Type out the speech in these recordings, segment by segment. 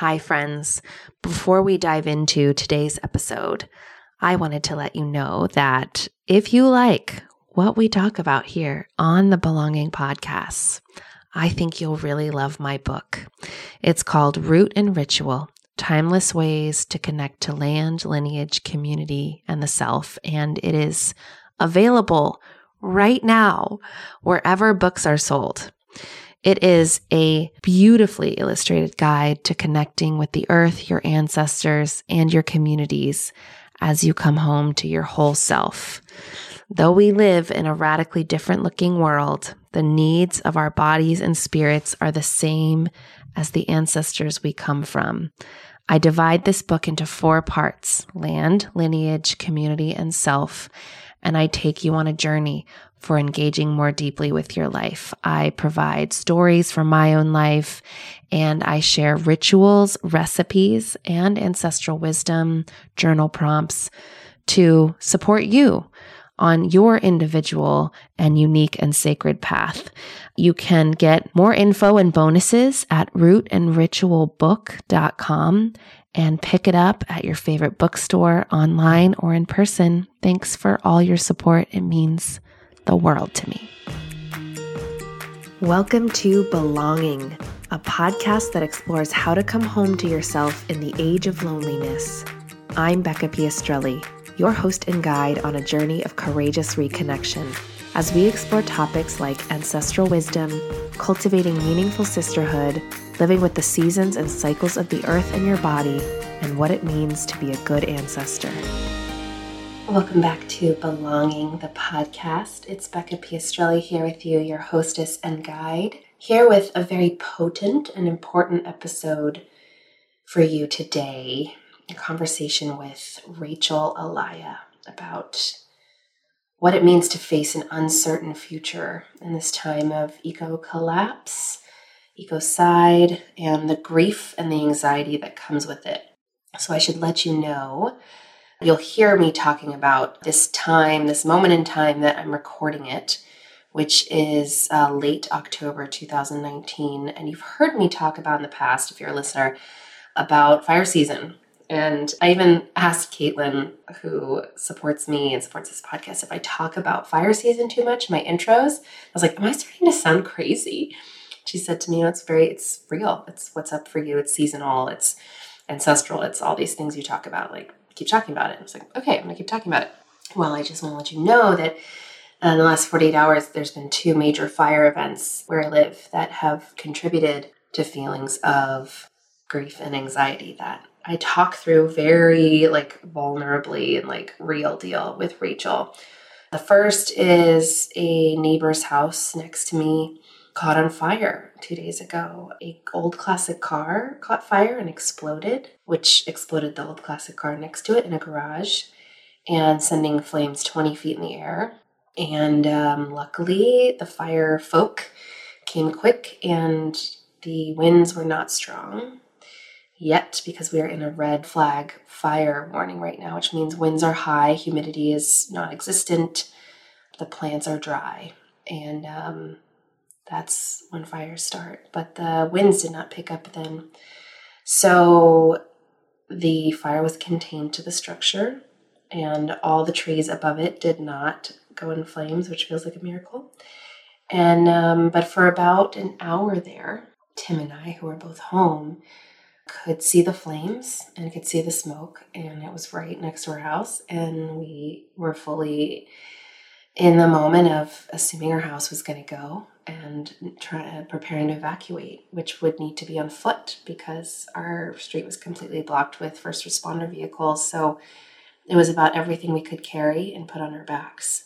Hi, friends. Before we dive into today's episode, I wanted to let you know that if you like what we talk about here on the Belonging Podcasts, I think you'll really love my book. It's called Root and Ritual Timeless Ways to Connect to Land, Lineage, Community, and the Self. And it is available right now wherever books are sold. It is a beautifully illustrated guide to connecting with the earth, your ancestors, and your communities as you come home to your whole self. Though we live in a radically different looking world, the needs of our bodies and spirits are the same as the ancestors we come from. I divide this book into four parts land, lineage, community, and self. And I take you on a journey for engaging more deeply with your life. I provide stories from my own life and I share rituals, recipes, and ancestral wisdom, journal prompts to support you on your individual and unique and sacred path. You can get more info and bonuses at rootandritualbook.com and pick it up at your favorite bookstore, online, or in person. Thanks for all your support. It means the world to me. Welcome to Belonging, a podcast that explores how to come home to yourself in the age of loneliness. I'm Becca Piastrelli, your host and guide on a journey of courageous reconnection as we explore topics like ancestral wisdom, cultivating meaningful sisterhood, living with the seasons and cycles of the earth in your body, and what it means to be a good ancestor. Welcome back to Belonging, the podcast. It's Becca Piastrelli here with you, your hostess and guide, here with a very potent and important episode for you today a conversation with Rachel Alaya about what it means to face an uncertain future in this time of eco collapse, ecocide, and the grief and the anxiety that comes with it. So, I should let you know you'll hear me talking about this time, this moment in time that I'm recording it, which is uh, late October 2019. And you've heard me talk about in the past, if you're a listener, about fire season and I even asked Caitlin, who supports me and supports this podcast, if I talk about fire season too much in my intros. I was like, Am I starting to sound crazy? She said to me, It's very, it's real. It's what's up for you. It's seasonal. It's ancestral. It's all these things you talk about. Like, keep talking about it. I was like, Okay, I'm going to keep talking about it. Well, I just want to let you know that uh, in the last 48 hours, there's been two major fire events where I live that have contributed to feelings of grief and anxiety that I talk through very like vulnerably and like real deal with Rachel. The first is a neighbor's house next to me caught on fire two days ago. A old classic car caught fire and exploded, which exploded the old classic car next to it in a garage and sending flames 20 feet in the air. And um, luckily, the fire folk came quick and the winds were not strong yet because we are in a red flag fire warning right now, which means winds are high, humidity is non existent, the plants are dry, and um, that's when fires start. But the winds did not pick up then. So the fire was contained to the structure, and all the trees above it did not go in flames, which feels like a miracle. And um, but for about an hour there, Tim and I, who were both home, could see the flames and could see the smoke, and it was right next to our house. And we were fully in the moment of assuming our house was going to go and try, preparing to evacuate, which would need to be on foot because our street was completely blocked with first responder vehicles. So it was about everything we could carry and put on our backs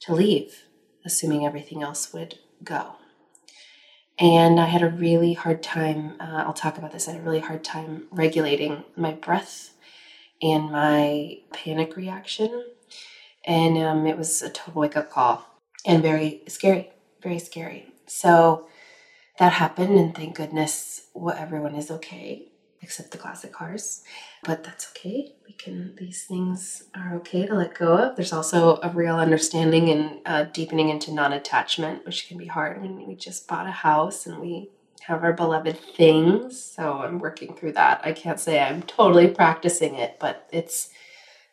to leave, assuming everything else would go. And I had a really hard time, uh, I'll talk about this, I had a really hard time regulating my breath and my panic reaction. And um, it was a total wake up call and very scary, very scary. So that happened, and thank goodness what everyone is okay except the classic cars. But that's okay. We can, these things are okay to let go of. There's also a real understanding and uh, deepening into non attachment, which can be hard. I mean, we just bought a house and we have our beloved things. So I'm working through that. I can't say I'm totally practicing it, but it's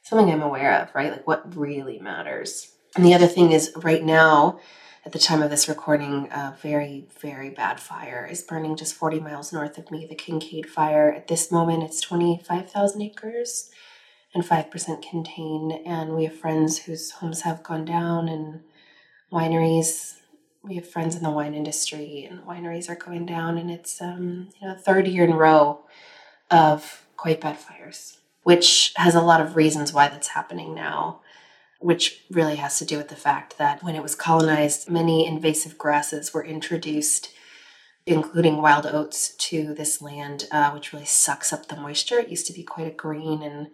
something I'm aware of, right? Like what really matters. And the other thing is, right now, at the time of this recording, a very, very bad fire is burning just 40 miles north of me, the Kincade Fire. At this moment, it's 25,000 acres and 5% contained. And we have friends whose homes have gone down and wineries. We have friends in the wine industry, and wineries are going down. And it's, um, you know, third year in a row of quite bad fires, which has a lot of reasons why that's happening now which really has to do with the fact that when it was colonized, many invasive grasses were introduced, including wild oats, to this land, uh, which really sucks up the moisture. It used to be quite a green and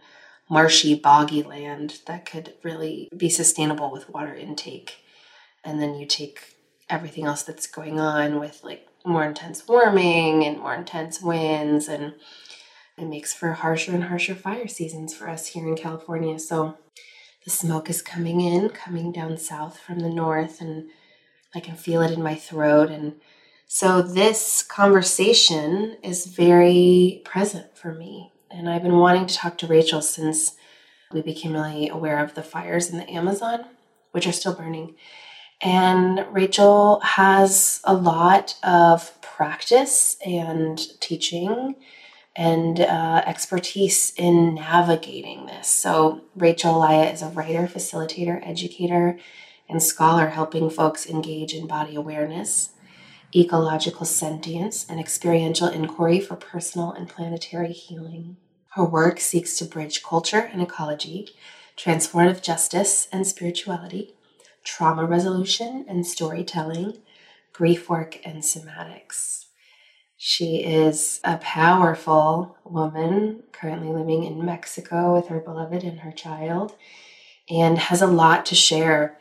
marshy, boggy land that could really be sustainable with water intake. And then you take everything else that's going on with like more intense warming and more intense winds and it makes for harsher and harsher fire seasons for us here in California. So the smoke is coming in, coming down south from the north, and I can feel it in my throat. And so this conversation is very present for me. And I've been wanting to talk to Rachel since we became really aware of the fires in the Amazon, which are still burning. And Rachel has a lot of practice and teaching and uh, expertise in navigating this. So, Rachel Alaya is a writer, facilitator, educator, and scholar helping folks engage in body awareness, ecological sentience, and experiential inquiry for personal and planetary healing. Her work seeks to bridge culture and ecology, transformative justice and spirituality, trauma resolution and storytelling, grief work and somatics. She is a powerful woman currently living in Mexico with her beloved and her child and has a lot to share.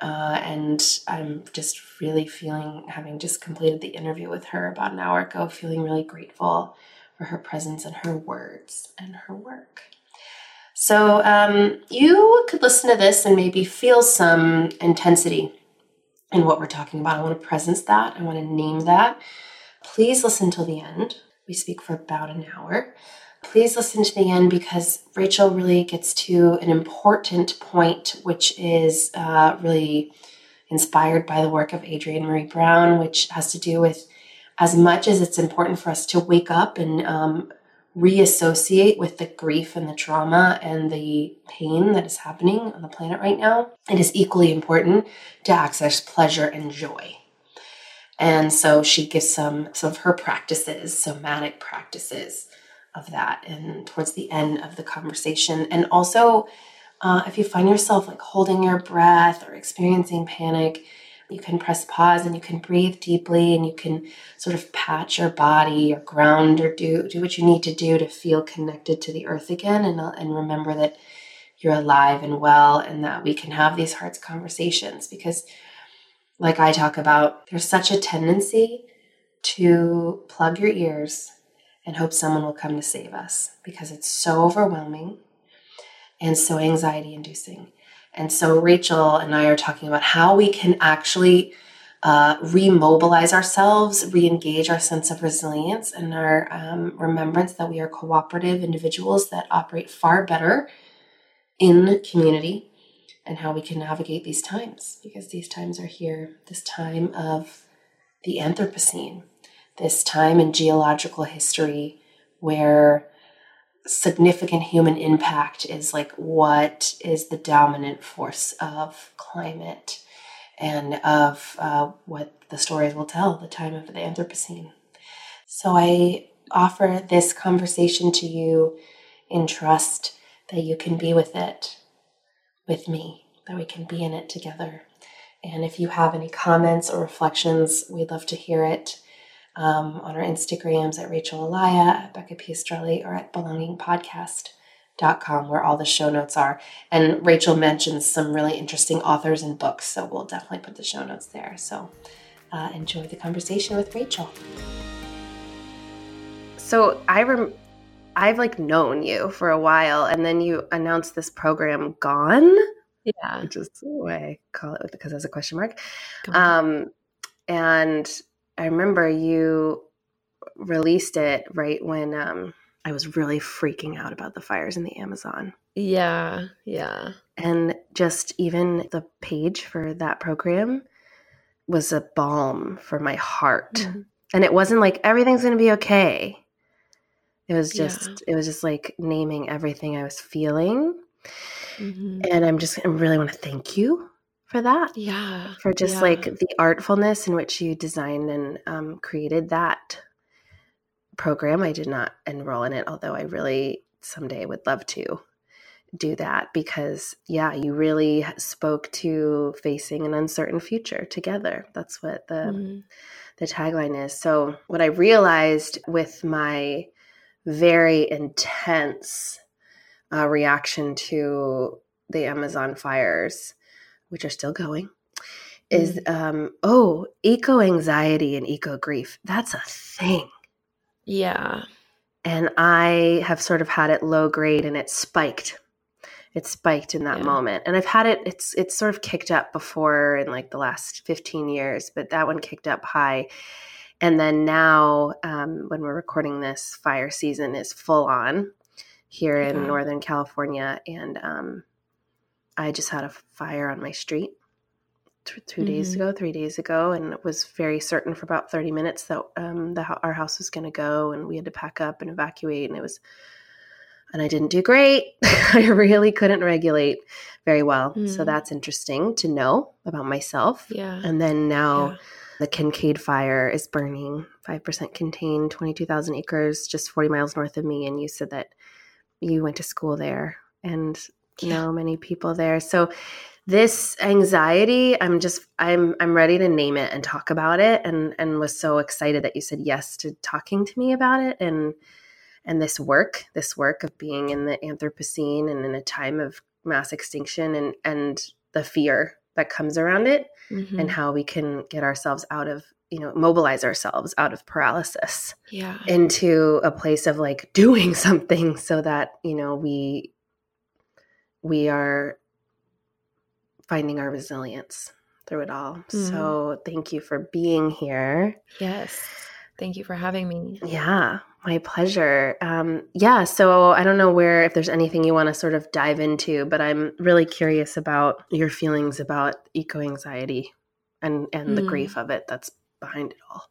Uh, and I'm just really feeling, having just completed the interview with her about an hour ago, feeling really grateful for her presence and her words and her work. So um, you could listen to this and maybe feel some intensity in what we're talking about. I want to presence that, I want to name that. Please listen till the end. We speak for about an hour. Please listen to the end because Rachel really gets to an important point, which is uh, really inspired by the work of Adrienne Maree Brown, which has to do with as much as it's important for us to wake up and um, reassociate with the grief and the trauma and the pain that is happening on the planet right now, it is equally important to access pleasure and joy. And so she gives some, some of her practices, somatic practices of that, and towards the end of the conversation. And also, uh, if you find yourself like holding your breath or experiencing panic, you can press pause and you can breathe deeply and you can sort of pat your body or ground or do do what you need to do to feel connected to the earth again and, and remember that you're alive and well and that we can have these hearts conversations because like I talk about, there's such a tendency to plug your ears and hope someone will come to save us because it's so overwhelming and so anxiety inducing. And so Rachel and I are talking about how we can actually uh, remobilize ourselves, re engage our sense of resilience and our um, remembrance that we are cooperative individuals that operate far better in community and how we can navigate these times because these times are here. This time of the Anthropocene, this time in geological history where significant human impact is like what is the dominant force of climate and of uh, what the stories will tell the time of the Anthropocene. So I offer this conversation to you in trust that you can be with it with me, that we can be in it together. And if you have any comments or reflections, we'd love to hear it um, on our Instagrams at Rachel Alaya, at Becca Piastrelli, or at belongingpodcast.com, where all the show notes are. And Rachel mentions some really interesting authors and books, so we'll definitely put the show notes there. So uh, enjoy the conversation with Rachel. So I rem- I've like known you for a while, and then you announced this program, Gone. Yeah, which is I call it because there's a question mark. Um, and I remember you released it right when um, I was really freaking out about the fires in the Amazon. Yeah, yeah. And just even the page for that program was a balm for my heart. Mm-hmm. And it wasn't like everything's going to be okay. It was just yeah. it was just like naming everything I was feeling. Mm-hmm. And I'm just I really want to thank you for that. Yeah. For just yeah. like the artfulness in which you designed and um, created that program. I did not enroll in it, although I really someday would love to do that because yeah you really spoke to facing an uncertain future together that's what the mm-hmm. the tagline is so what i realized with my very intense uh, reaction to the amazon fires which are still going is mm-hmm. um oh eco anxiety and eco grief. That's a thing. Yeah. And i have sort of had it low grade and it spiked. It spiked in that yeah. moment. And i've had it it's it's sort of kicked up before in like the last 15 years but that one kicked up high and then now um, when we're recording this fire season is full on here in yeah. northern california and um, i just had a fire on my street t- 2 mm-hmm. days ago three days ago and it was very certain for about 30 minutes that um, the, our house was going to go and we had to pack up and evacuate and it was and I didn't do great. I really couldn't regulate very well. Mm. So that's interesting to know about myself. Yeah. And then now yeah. The Kincade fire is burning 5% contained, 22,000 acres, just 40 miles north of me. And you said that you went to school there and yeah. know many people there. So this anxiety, I'm just I'm I'm ready to name it and talk about it and and was so excited that you said yes to talking to me about it and and this work, this work of being in the Anthropocene and in a time of mass extinction and and the fear that comes around it mm-hmm. and how we can get ourselves out of you know mobilize ourselves out of paralysis yeah. into a place of like doing something so that you know we we are finding our resilience through it all. Mm-hmm. so thank you for being here. Yes. Thank you for having me. Yeah my pleasure. Um, yeah, so I don't know where, if there's anything you want to sort of dive into, but I'm really curious about your feelings about eco anxiety and, and mm. the grief of it that's behind it all.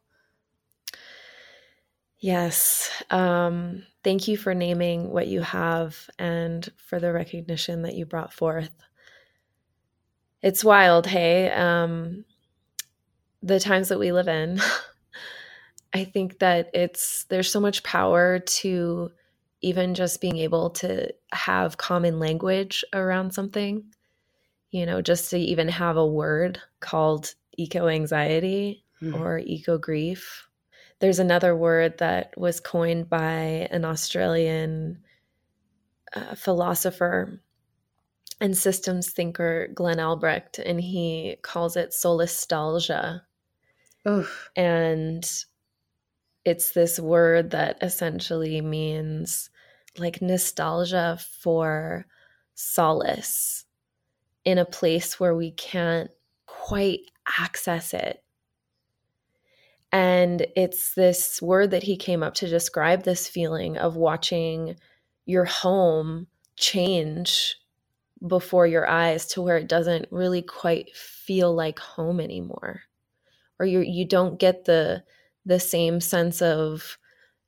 Yes. Um, thank you for naming what you have and for the recognition that you brought forth. It's wild, hey? Um, the times that we live in. I think that it's there's so much power to even just being able to have common language around something. You know, just to even have a word called eco anxiety mm. or eco grief. There's another word that was coined by an Australian uh, philosopher and systems thinker, Glenn Albrecht, and he calls it solastalgia. Oof. And it's this word that essentially means like nostalgia for solace in a place where we can't quite access it. And it's this word that he came up to describe this feeling of watching your home change before your eyes to where it doesn't really quite feel like home anymore. Or you you don't get the the same sense of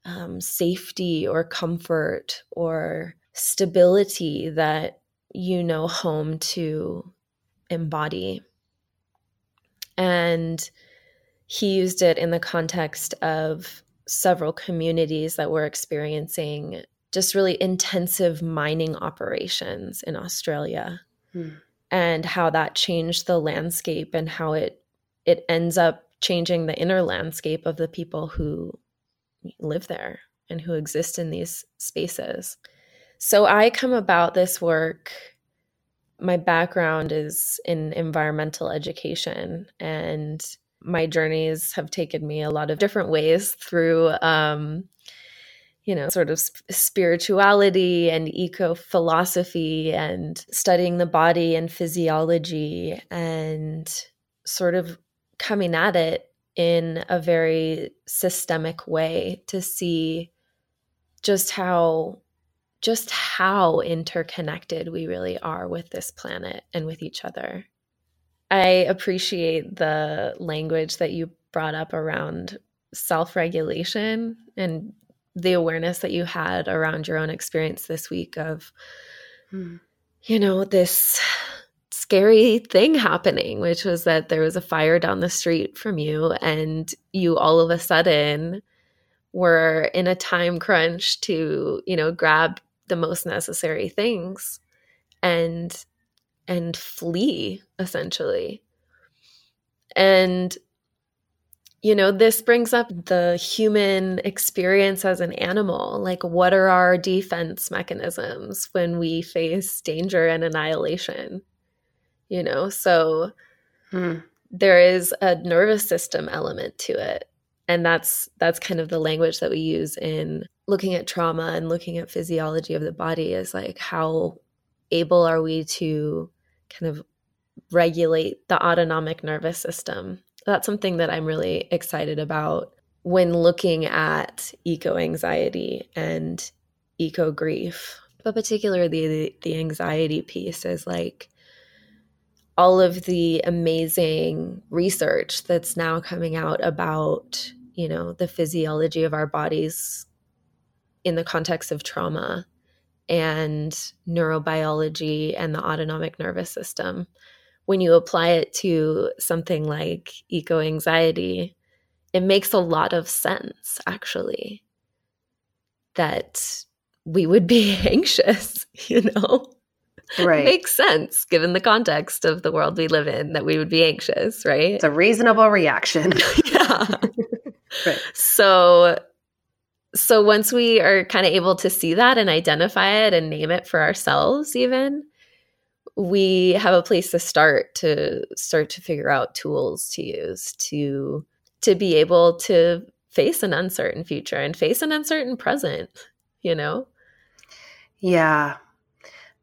um, safety or comfort or stability that you know home to embody. And he used it in the context of several communities that were experiencing just really intensive mining operations in Australia hmm. and how that changed the landscape and how it it ends up changing the inner landscape of the people who live there and who exist in these spaces. So I come about this work. My background is in environmental education, and my journeys have taken me a lot of different ways through, um, you know, sort of spirituality and eco philosophy and studying the body and physiology and sort of coming at it in a very systemic way to see just how just how interconnected we really are with this planet and with each other. I appreciate the language that you brought up around self regulation and the awareness that you had around your own experience this week of, hmm. you know, this scary thing happening, which was that there was a fire down the street from you, and you all of a sudden were in a time crunch to, you know, grab the most necessary things and and flee essentially. And you know, this brings up the human experience as an animal. Like, what are our defense mechanisms when we face danger and annihilation? You know, so hmm. there is a nervous system element to it. And that's that's kind of the language that we use in looking at trauma and looking at physiology of the body is like how able are we to kind of regulate the autonomic nervous system that's something that I'm really excited about when looking at eco anxiety and eco grief, but particularly the, the anxiety piece is like all of the amazing research that's now coming out about, you know, the physiology of our bodies in the context of trauma and neurobiology and the autonomic nervous system when you apply it to something like eco anxiety, it makes a lot of sense, actually, that we would be anxious, you know? Right. Makes sense given the context of the world we live in that we would be anxious, right? It's a reasonable reaction. yeah. right. So so once we are kind of able to see that and identify it and name it for ourselves even, we have a place to start to start to figure out tools to use to to be able to face an uncertain future and face an uncertain present you know yeah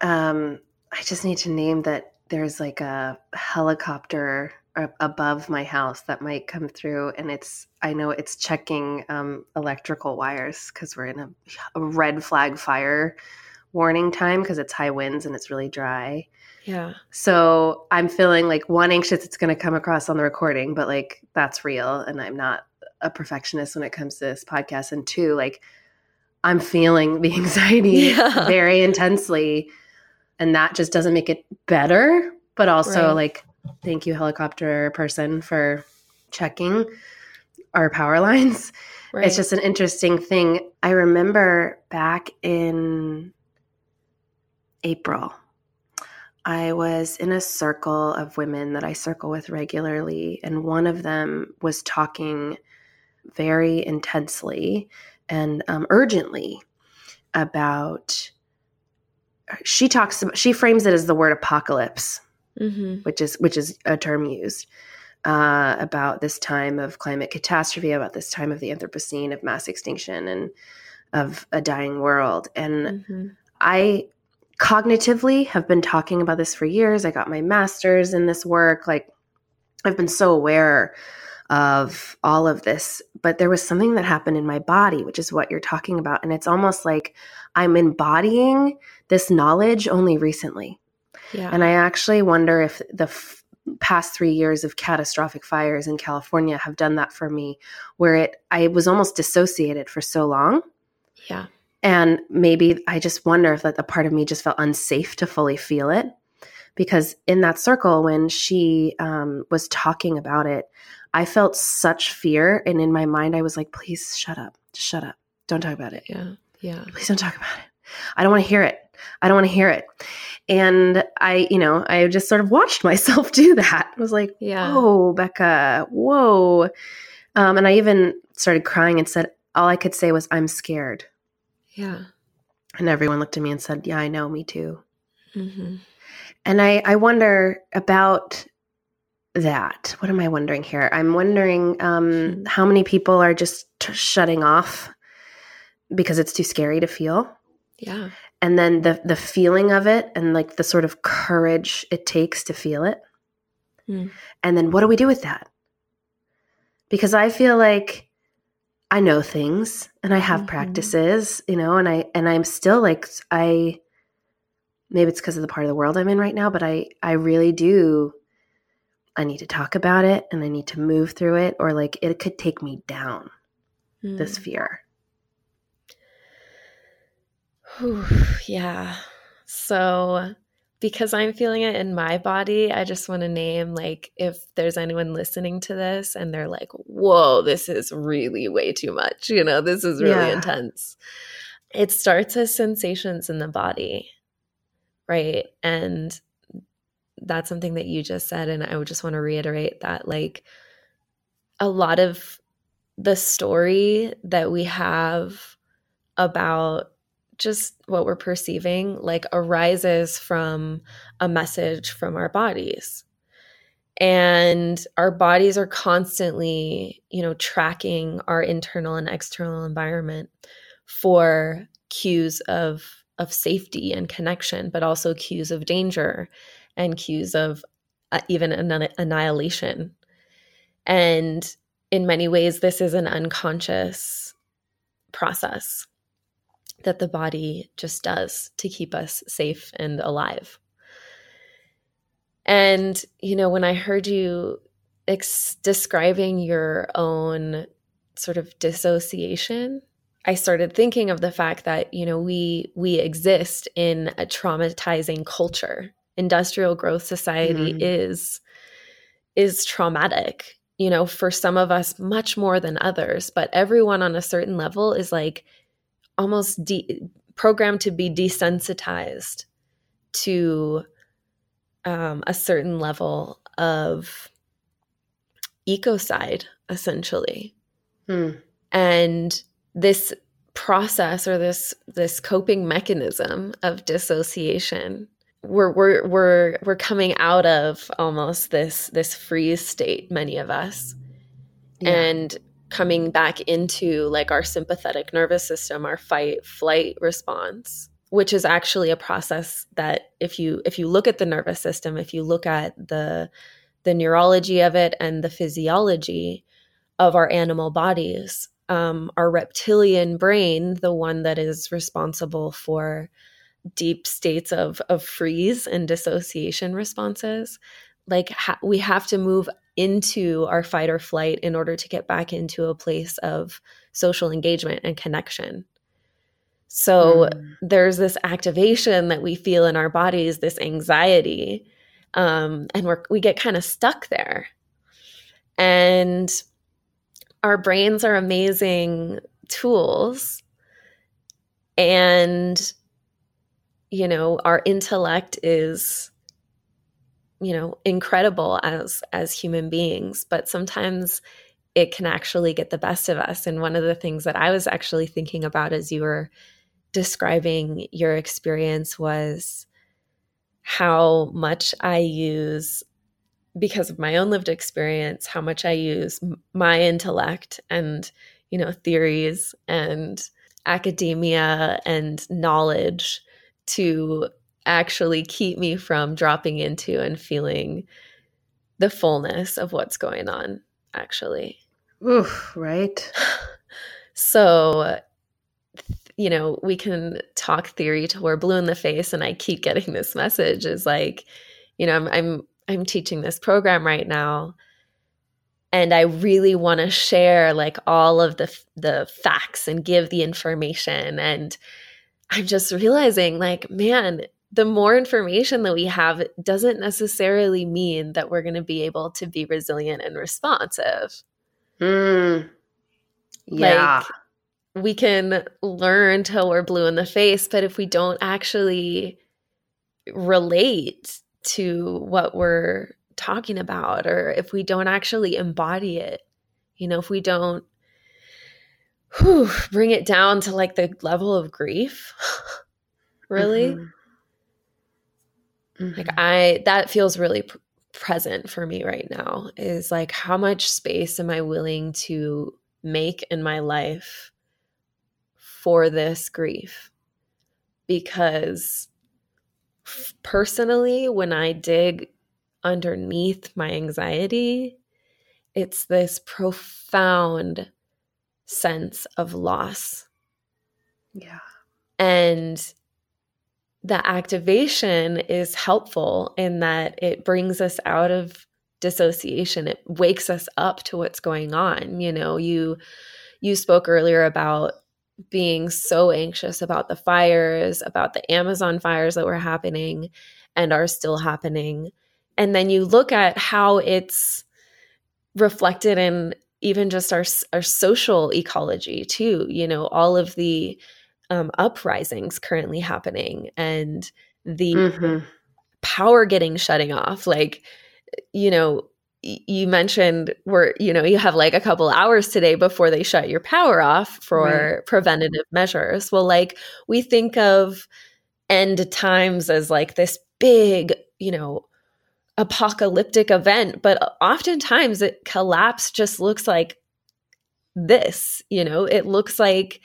um i just need to name that there's like a helicopter above my house that might come through and it's i know it's checking um, electrical wires because we're in a, a red flag fire warning time because it's high winds and it's really dry yeah. So I'm feeling like one anxious it's going to come across on the recording, but like that's real. And I'm not a perfectionist when it comes to this podcast. And two, like I'm feeling the anxiety yeah. very intensely. And that just doesn't make it better. But also, right. like, thank you, helicopter person, for checking our power lines. Right. It's just an interesting thing. I remember back in April, I was in a circle of women that I circle with regularly, and one of them was talking very intensely and um, urgently about. She talks about. She frames it as the word apocalypse, mm-hmm. which is which is a term used uh, about this time of climate catastrophe, about this time of the Anthropocene, of mass extinction, and of a dying world. And mm-hmm. I cognitively have been talking about this for years. I got my master's in this work. Like, I've been so aware of all of this, but there was something that happened in my body, which is what you're talking about. And it's almost like I'm embodying this knowledge only recently. Yeah. And I actually wonder if the f- past three years of catastrophic fires in California have done that for me, where it I was almost dissociated for so long. Yeah. And maybe I just wonder if that a part of me just felt unsafe to fully feel it. Because in that circle, when she um, was talking about it, I felt such fear. And in my mind, I was like, please shut up. Just shut up. Don't talk about it. Yeah. Yeah. Please don't talk about it. I don't want to hear it. I don't want to hear it. And I, you know, I just sort of watched myself do that. I was like, yeah. whoa, Becca, whoa. Um, and I even started crying and said, all I could say was, I'm scared. Yeah. And everyone looked at me and said, Yeah, I know, me too. Mm-hmm. And I, I wonder about that. What am I wondering here? I'm wondering um, mm-hmm. how many people are just t- shutting off because it's too scary to feel. Yeah. And then the the feeling of it and like the sort of courage it takes to feel it. Mm. And then what do we do with that? because I feel like I know things and I have Mhm. practices, you know, and I and I'm still like I maybe it's because of the part of the world I'm in right now, but I I really do I need to talk about it and I need to move through it or like it could take me down this Mm. fear. Whew, yeah. So, because I'm feeling it in my body, I just want to name like if there's anyone listening to this and they're like, whoa, this is really way too much. You know, this is really Yeah. intense. It starts as sensations in the body, right? And that's something that you just said. And I would just want to reiterate that like a lot of the story that we have about just what we're perceiving like arises from a message from our bodies. And our bodies are constantly you know tracking our internal and external environment for cues of of safety and connection but also cues of danger and cues of uh, even an- annihilation. And in many ways this is an unconscious process that the body just does to keep us safe and alive. And, you know, when I heard you ex- describing your own sort of dissociation, I started thinking of the fact that, you know, we we exist in a traumatizing culture. Industrial growth society Mhm. is is traumatic. You know, for some of us much more than others, but everyone on a certain level is like almost de- programmed to be desensitized to um, a certain level of ecocide, essentially. Hmm. And this process or this this coping mechanism of dissociation we're we're we're we're coming out of almost this this freeze state many of us Yeah. and coming back into like our sympathetic nervous system our fight flight response which is actually a process that if you if you look at the nervous system if you look at the the neurology of it and the physiology of our animal bodies um, our reptilian brain the one that is responsible for deep states of of freeze and dissociation responses like ha- we have to move into our fight or flight in order to get back into a place of social engagement and connection. So Mm. there's this activation that we feel in our bodies this anxiety um, and we're, we get kind of stuck there. And our brains are amazing tools. And you know our intellect is you know incredible as as human beings but sometimes it can actually get the best of us. And one of the things that i was actually thinking about as you were describing your experience was how much i use because of my own lived experience how much i use my intellect and you know theories and academia and knowledge to actually keep me from dropping into and feeling the fullness of what's going on actually Oof, right? so you know we can talk theory till we're blue in the face and i keep getting this message is like you know i'm i'm, I'm teaching this program right now and i really want to share like all of the the facts and give the information and i'm just realizing like man the more information that we have doesn't necessarily mean that we're going to be able to be resilient and responsive Mm. Yeah. like we can learn till we're blue in the face, but if we don't actually relate to what we're talking about, or if we don't actually embody it, you know, if we don't whew, bring it down to like the level of grief, really, Mhm. like. I, that feels really pr- present for me right now is like, how much space am I willing to make in my life for this grief? Because personally, when I dig underneath my anxiety it's this profound sense of loss. Yeah. And the activation is helpful in that it brings us out of dissociation. It wakes us up to what's going on. You know, you you spoke earlier about being so anxious about the fires, about the Amazon fires that were happening and are still happening. And then you look at how it's reflected in even just our our social ecology too, you know, all of the um, uprisings currently happening and the mm-hmm. power getting shutting off like you know you mentioned where you know you have like a couple hours today before they shut your power off for right. preventative measures well like we think of end times as like this big you know apocalyptic event but oftentimes it collapse just looks like this you know it looks like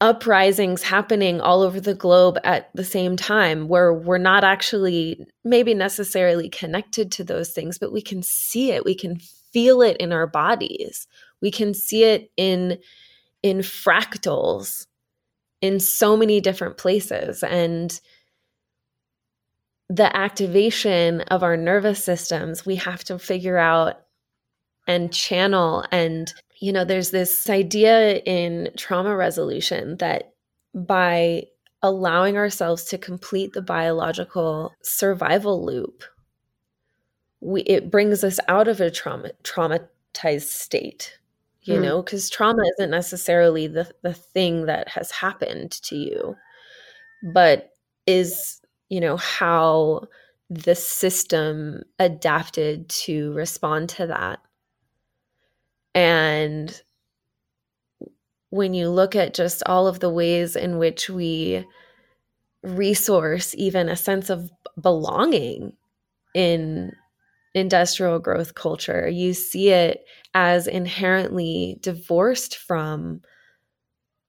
uprisings happening all over the globe at the same time where we're not actually maybe necessarily connected to those things but we can see it. We can feel it in our bodies. We can see it in in fractals in so many different places. And the activation of our nervous systems we have to figure out and channel and you know, there's this idea in trauma resolution that by allowing ourselves to complete the biological survival loop, we, it brings us out of a trauma traumatized state you mm. know because trauma isn't necessarily the, the thing that has happened to you but is you know how the system adapted to respond to that and when you look at just all of the ways in which we resource even a sense of belonging in industrial growth culture, you see it as inherently divorced from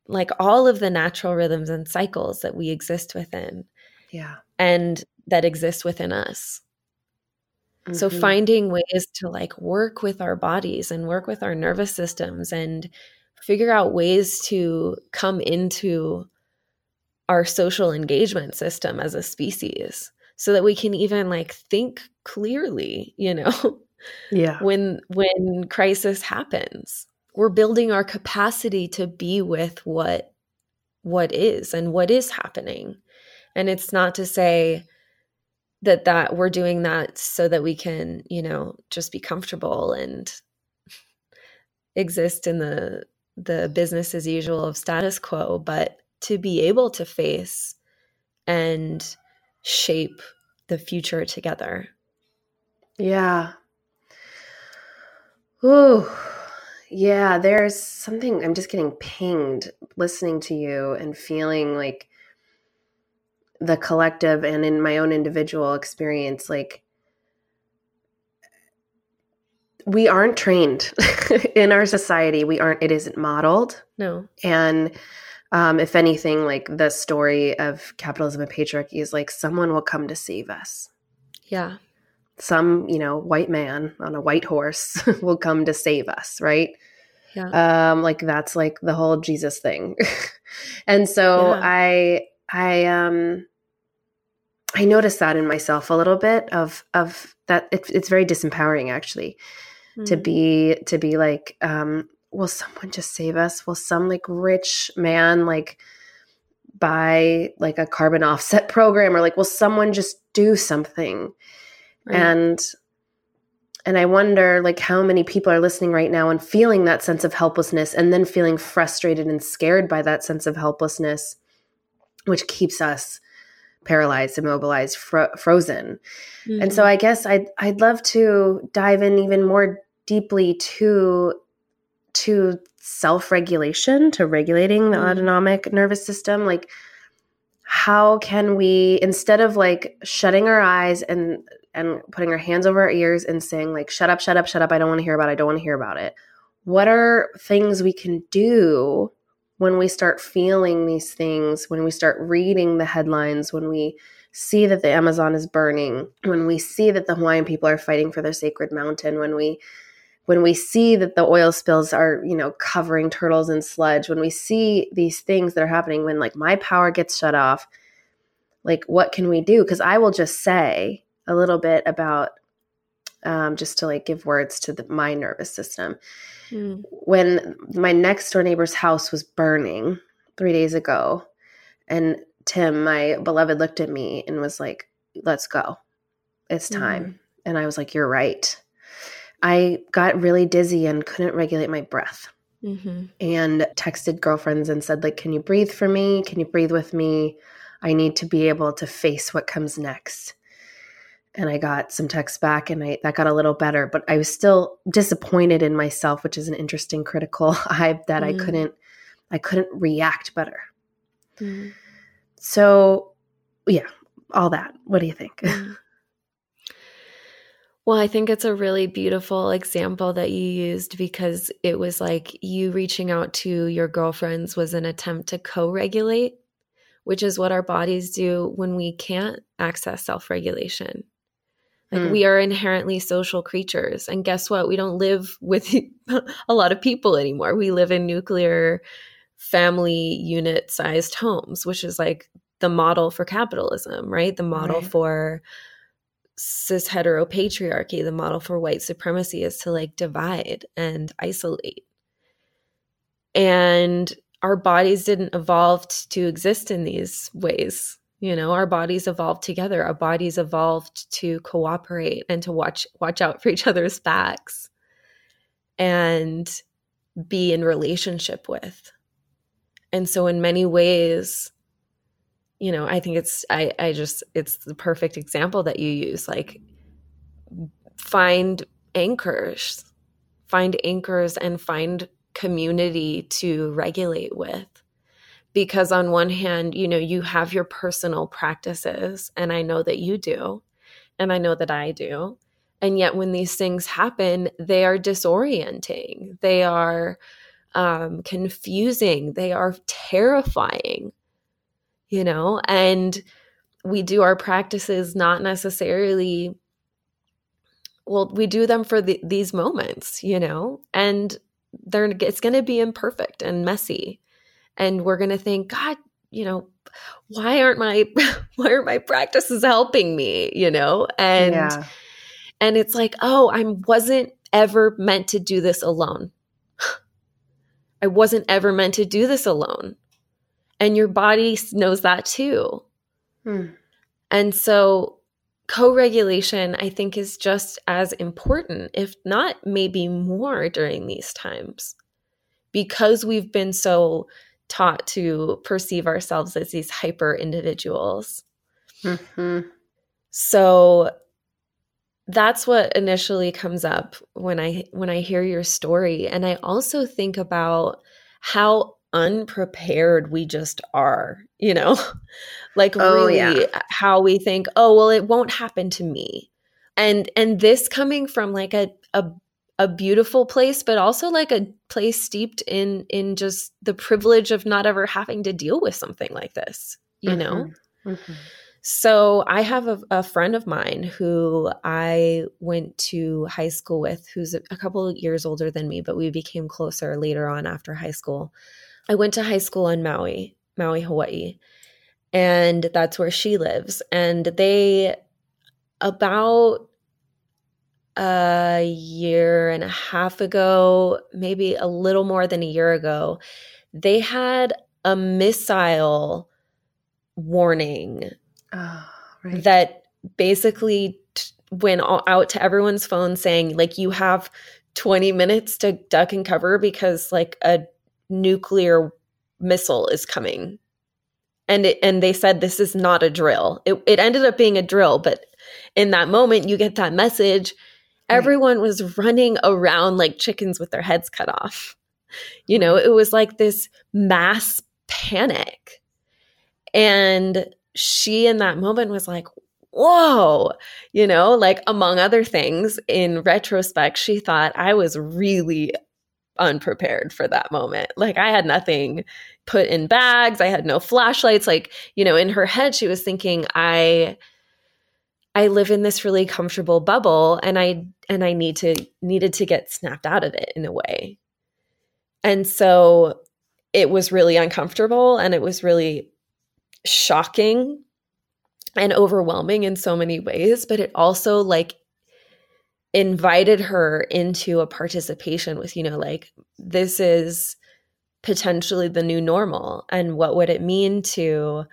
like all of the natural rhythms and cycles that we exist within. Yeah. And that exist within us. Mm-hmm. So finding ways to like work with our bodies and work with our nervous systems and figure out ways to come into our social engagement system as a species so that we can even like think clearly, you know. Yeah. when when crisis happens. We're building our capacity to be with what what is and what is happening. And it's not to say that that we're doing that so that we can you know just be comfortable and exist in the the business as usual of status quo but to be able to face and shape the future together. Yeah. Ooh, yeah there's something i'm just getting pinged listening to you and feeling like the collective and in my own individual experience like we aren't trained in our society. We aren't it isn't modeled. No. And um, if anything like the story of capitalism and patriarchy is like someone will come to save us. Yeah. Some you know white man on a white horse will come to save us right? Yeah. Um like that's like the whole jesus thing. And so yeah. i I um I noticed that in myself a little bit of of that it's it's very disempowering actually mm. to be to be like um will someone just save us will some like rich man like buy like a carbon offset program or like will someone just do something right. and and i wonder like how many people are listening right now and feeling that sense of helplessness and then feeling frustrated and scared by that sense of helplessness which keeps us paralyzed, immobilized, fro- frozen. Mm-hmm. And so mm-hmm. I guess I'd I'd love to dive in even more deeply to to self-regulation, to regulating the mm-hmm. autonomic nervous system. Like how can we instead of like shutting our eyes and and putting our hands over our ears and saying like shut up, shut up, shut up, I don't want to hear about it, I don't want to hear about it. What are things we can do when we start feeling these things, when we start reading the headlines, when we see that the Amazon is burning, when we see that the Hawaiian people are fighting for their sacred mountain, when we when we see that the oil spills are, you know, covering turtles and sludge, when we see these things that are happening, when like my power gets shut off, like what can we do? Because I will just say a little bit about um, just to like give words to the, my nervous system. Mm. When my next door neighbor's house was burning three days ago, and Tim, my beloved, looked at me and was like, let's go. It's time. Mm. And I was like, you're right. I got really dizzy and couldn't regulate my breath. Mm-hmm. And texted girlfriends and said, like, can you breathe for me? Can you breathe with me? I need to be able to face what comes next. And I got some texts back and I that got a little better, but I was still disappointed in myself, which is an interesting critical eye that mm. I couldn't I couldn't react better. Mm. So yeah, all that. What do you think? Mm. Well, I think it's a really beautiful example that you used because it was like you reaching out to your girlfriends was an attempt to co regulate, which is what our bodies do when we can't access self regulation. Like mm. we are inherently social creatures. And guess what? We don't live with a lot of people anymore. We live in nuclear family unit sized homes, which is like the model for capitalism, right? The model right. for cis heteropatriarchy, the model for white supremacy is to like divide and isolate. And our bodies didn't evolve to exist in these ways. You know, our bodies evolved together. Our bodies evolved to cooperate and to watch watch out for each other's backs and be in relationship with. And so in many ways, you know, I think it's I I just it's the perfect example that you use like find anchors. Find anchors and find community to regulate with. Because on one hand, you know, you have your personal practices and I know that you do and I know that I do. And yet when these things happen, they are disorienting. They are um, confusing. They are terrifying you know, and we do our practices not necessarily well we do them for the, these moments you know and they're it's going to be imperfect and messy and we're going to think god you know why aren't my why aren't my practices helping me you know and yeah. and it's like oh i wasn't ever meant to do this alone i wasn't ever meant to do this alone and your body knows that too. Hmm. And so co regulation, I think, is just as important, if not maybe more during these times, because we've been so taught to perceive ourselves as these hyper individuals. Mm-hmm. So that's what initially comes up when I when I hear your story and I also think about how unprepared we just are, you know? like oh, really yeah. how we think, "Oh, well it won't happen to me." And and this coming from like a a a beautiful place but also like a place steeped in in just the privilege of not ever having to deal with something like this, you mm-hmm. know? Mm-hmm. So I have a, a, friend of mine who I went to high school with, who's a, a couple years older than me, but we became closer later on after high school. I went to high school in Maui, Maui, Hawaii, and that's where she lives. And they, about a year and a half ago, maybe a little more than a year ago, they had a missile warning oh, right. that basically t- went out to everyone's phone saying, like, you have 20 minutes to duck and cover because, like, a nuclear missile is coming and it, and they said this is not a drill it, it ended up being a drill but in that moment you get that message everyone was running around like chickens with their heads cut off. You know it was like this mass panic. And she in that moment was like whoa. You know like among other things in retrospect she thought i was really unprepared for that moment. Like I had nothing put in bags, I had no flashlights. Like, you know, in her head she was thinking I I live in this really comfortable bubble and I and I need to needed to get snapped out of it in a way. And so it was really uncomfortable and it was really shocking and overwhelming in so many ways, but it also like invited her into a participation with, you know, like this is potentially the new normal and what would it mean to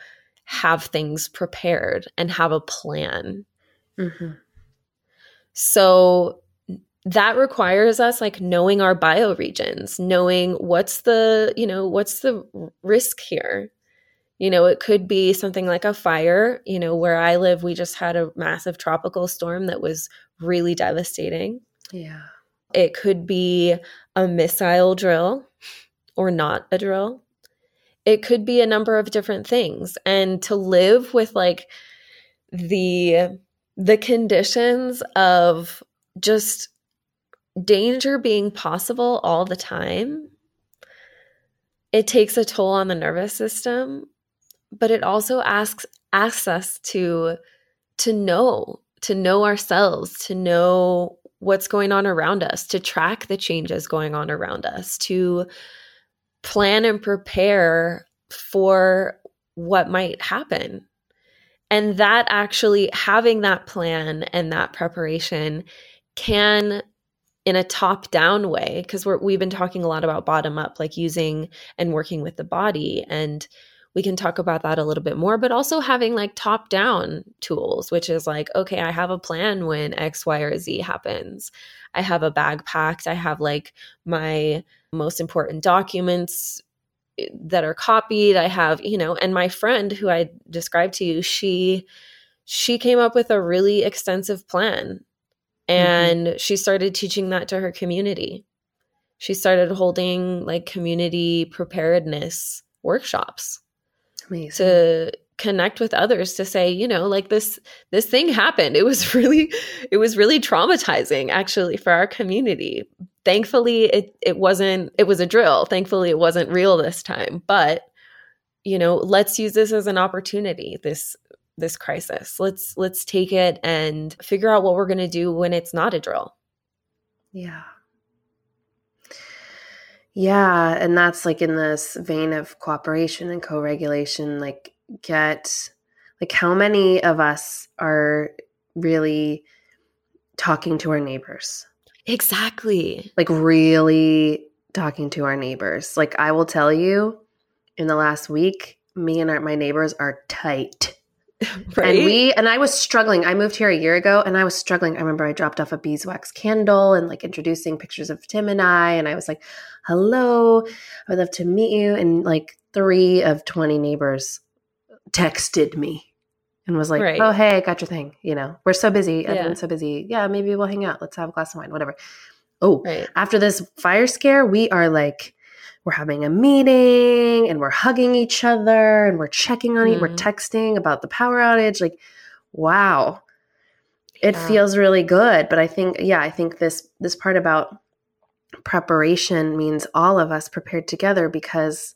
have things prepared and have a plan. Mm-hmm. So that requires us like knowing our bioregions, knowing what's the, you know, what's the risk here. You know, it could be something like a fire. You know, where I live, we just had a massive tropical storm that was really devastating. Yeah. It could be a missile drill or not a drill. It could be a number of different things. And to live with like the the conditions of just danger being possible all the time it takes a toll on the nervous system but it also asks asks us to to know to know ourselves to know what's going on around us to track the changes going on around us to plan and prepare for what might happen and that actually having that plan and that preparation can in a top down way because we've been talking a lot about bottom up like using and working with the body and we can talk about that a little bit more but also having like top down tools which is like okay i have a plan when x y or z happens. I have a bag packed. I have like my most important documents that are copied i have you know and my friend who i described to you she she came up with a really extensive plan Mm-hmm. and mm-hmm. she started teaching that to her community she started holding like community preparedness workshops Amazing. to connect with others to say you know like this this thing happened it was really it was really traumatizing actually for our community thankfully it it wasn't it was a drill thankfully it wasn't real this time but you know let's use this as an opportunity this this crisis. Let's let's take it and figure out what we're going to do when it's not a drill. Yeah. Yeah, and that's like in this vein of cooperation and co-regulation like get like how many of us are really talking to our neighbors? Exactly. Like really talking to our neighbors. Like I will tell you in the last week me and our, my neighbors are tight Right? And we and I was struggling. I moved here a year ago and I was struggling. I remember I dropped off a beeswax candle and like introducing pictures of Tim and I and I was like, "Hello, I would love to meet you." And like 3 of 20 neighbors texted me and was like, right. "Oh, hey, I got your thing." You know, we're so busy. I've yeah. so busy. Yeah, maybe we'll hang out. Let's have a glass of wine, whatever. Oh, right. after this fire scare, we are like we're having a meeting and we're hugging each other and we're checking on mm. it, we're texting about the power outage. Like, wow. It yeah. feels really good. But I think, yeah, I think this this part about preparation means all of us prepared together because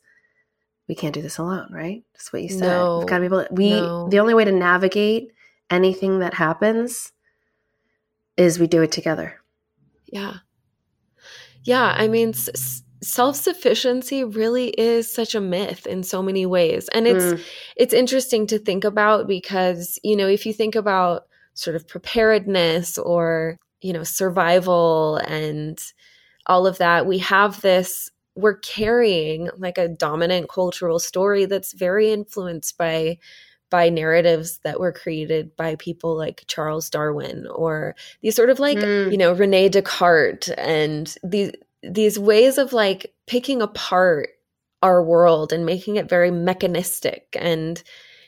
we can't do this alone, right? That's what you said. No, We've got to be able to, we no. the only way to navigate anything that happens is we do it together. Yeah. Yeah, I mean s- self-sufficiency really is such a myth in so many ways and it's mm. it's interesting to think about because you know if you think about sort of preparedness or you know survival and all of that we have this we're carrying like a dominant cultural story that's very influenced by by narratives that were created by people like Charles Darwin or these sort of like mm. you know Rene Descartes and these these ways of like picking apart our world and making it very mechanistic and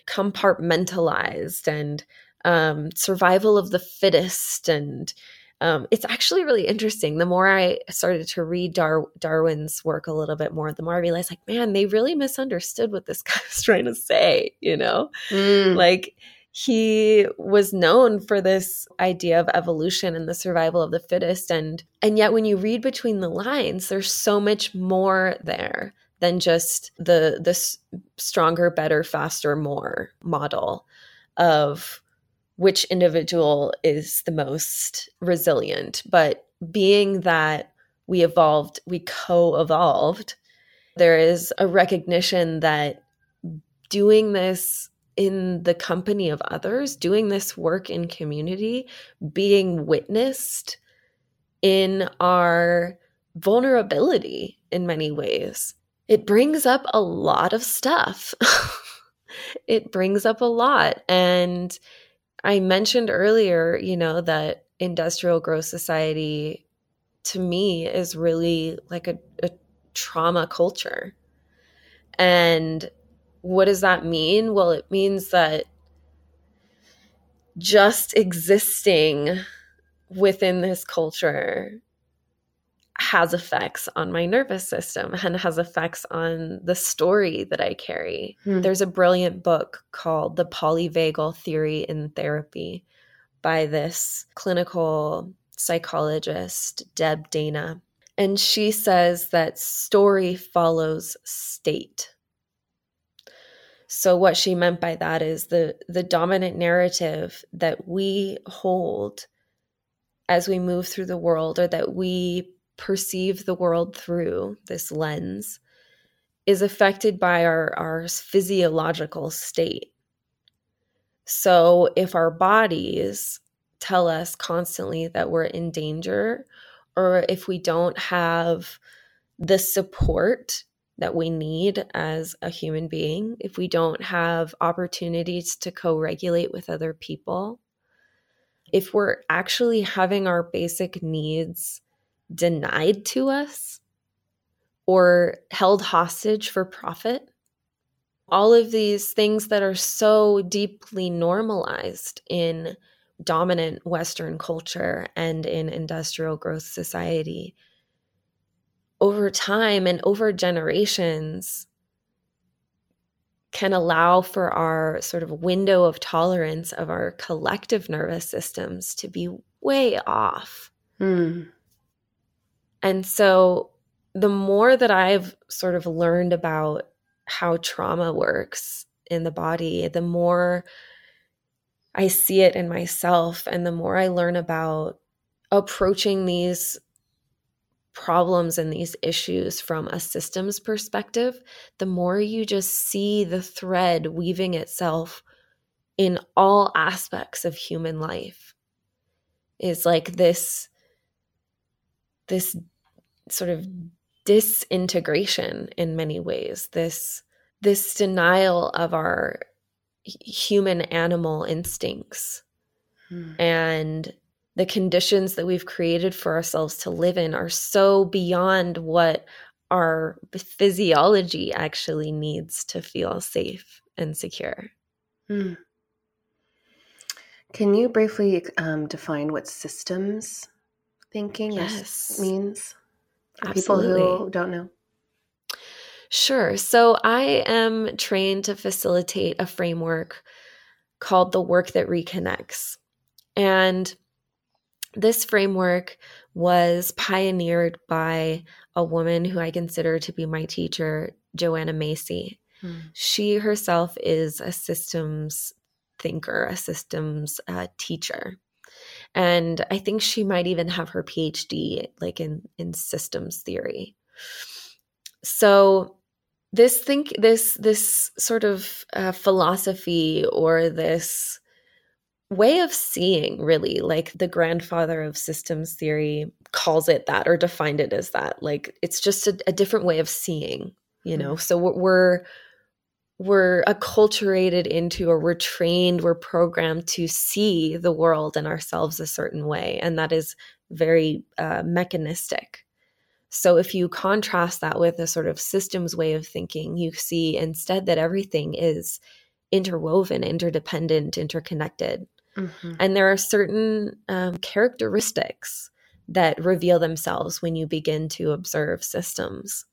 compartmentalized and um, survival of the fittest and um, it's actually really interesting. The more I started to read Dar- Darwin's work a little bit more, the more I realized, like, man, they really misunderstood what this guy was trying to say. You know, mm. like he was known for this idea of evolution and the survival of the fittest and and yet when you read between the lines there's so much more there than just the the stronger better faster more model of which individual is the most resilient. But being that we evolved, we co evolved, there is a recognition that doing this in the company of others, doing this work in community, being witnessed in our vulnerability in many ways. It brings up a lot of stuff. it brings up a lot. And I mentioned earlier, you know, that industrial growth society to me is really like a, a trauma culture. And what does that mean? Well, it means that just existing within this culture has effects on my nervous system and has effects on the story that I carry. Hmm. There's a brilliant book called The Polyvagal Theory in Therapy by this clinical psychologist, Deb Dana. And she says that story follows state. So what she meant by that is the the dominant narrative that we hold as we move through the world or that we perceive the world through this lens is affected by our, our physiological state. So if our bodies tell us constantly that we're in danger, or if we don't have the support that we need as a human being, if we don't have opportunities to co regulate with other people, if we're actually having our basic needs denied to us or held hostage for profit, all of these things that are so deeply normalized in dominant Western culture and in industrial growth society over time and over generations can allow for our sort of window of tolerance of our collective nervous systems to be way off. Mm. And so the more that I've sort of learned about how trauma works in the body, the more I see it in myself and the more I learn about approaching these problems and these issues from a systems perspective, the more you just see the thread weaving itself in all aspects of human life. Is like this this sort of disintegration in many ways this this denial of our human animal instincts hmm. and the conditions that we've created for ourselves to live in are so beyond what our physiology actually needs to feel safe and secure. Hmm. Can you briefly um, define what systems thinking yes. means Absolutely. people who don't know? Sure. So I am trained to facilitate a framework called the work that reconnects. And this framework was pioneered by a woman who I consider to be my teacher, Joanna Macy. Hmm. She herself is a systems thinker, a systems uh, teacher. And I think she might even have her PhD like in in systems theory. So this think this this sort of uh, philosophy or this way of seeing really like the grandfather of systems theory calls it that or defined it as that like it's just a, a different way of seeing you know mm-hmm. so we're we're acculturated into or we're trained we're programmed to see the world and ourselves a certain way and that is very uh, mechanistic so if you contrast that with a sort of systems way of thinking you see instead that everything is interwoven interdependent interconnected Mm-hmm. And there are certain um, characteristics that reveal themselves when you begin to observe systems.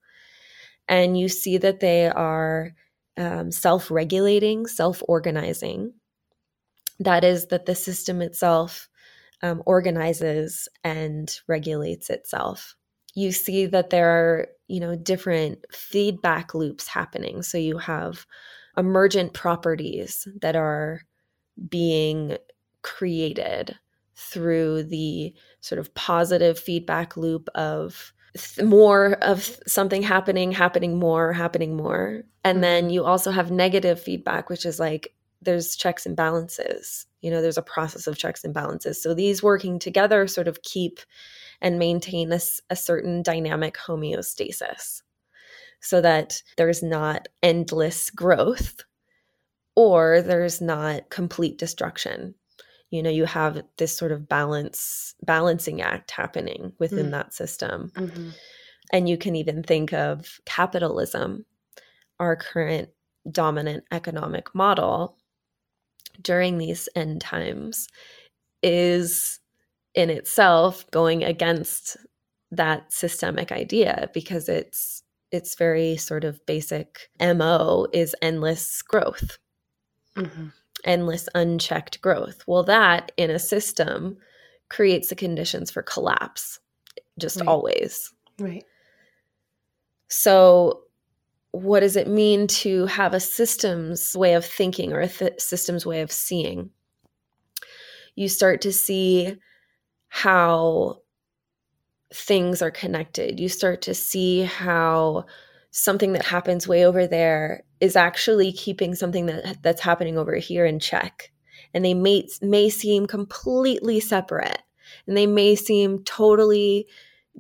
And you see that they are um, self regulating, self organizing. That is, that the system itself um, organizes and regulates itself. You see that there are, you know, different feedback loops happening. So you have emergent properties that are being created through the sort of positive feedback loop of more of something happening, happening more, happening more. And then mm-hmm. you also have negative feedback, which is like there's checks and balances. You know, there's a process of checks and balances. So these working together sort of keep and maintain a, a certain dynamic homeostasis so that there's not endless growth or there's not complete destruction you know you have this sort of balance balancing act happening within mm. that system mm-hmm. and you can even think of capitalism our current dominant economic model during these end times is in itself going against that systemic idea because it's its very sort of basic mo is endless growth mm-hmm. Endless unchecked growth well that in a system creates the conditions for collapse just right. always right so what does it mean to have a systems way of thinking or a th- systems way of seeing you start to see how things are connected. You start to see how something that happens way over there is actually keeping something that that's happening over here in check. And they may may seem completely separate and they may seem totally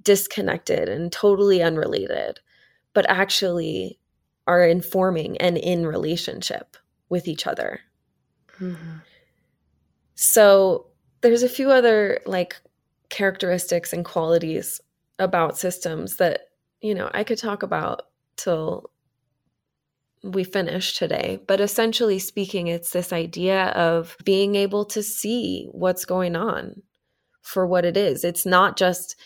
disconnected and totally unrelated, but actually are informing and in relationship with each other. Mm-hmm. So there's a few other like characteristics and qualities about systems that you know I could talk about till we finish today. But essentially speaking, it's this idea of being able to see what's going on for what it is. It's not just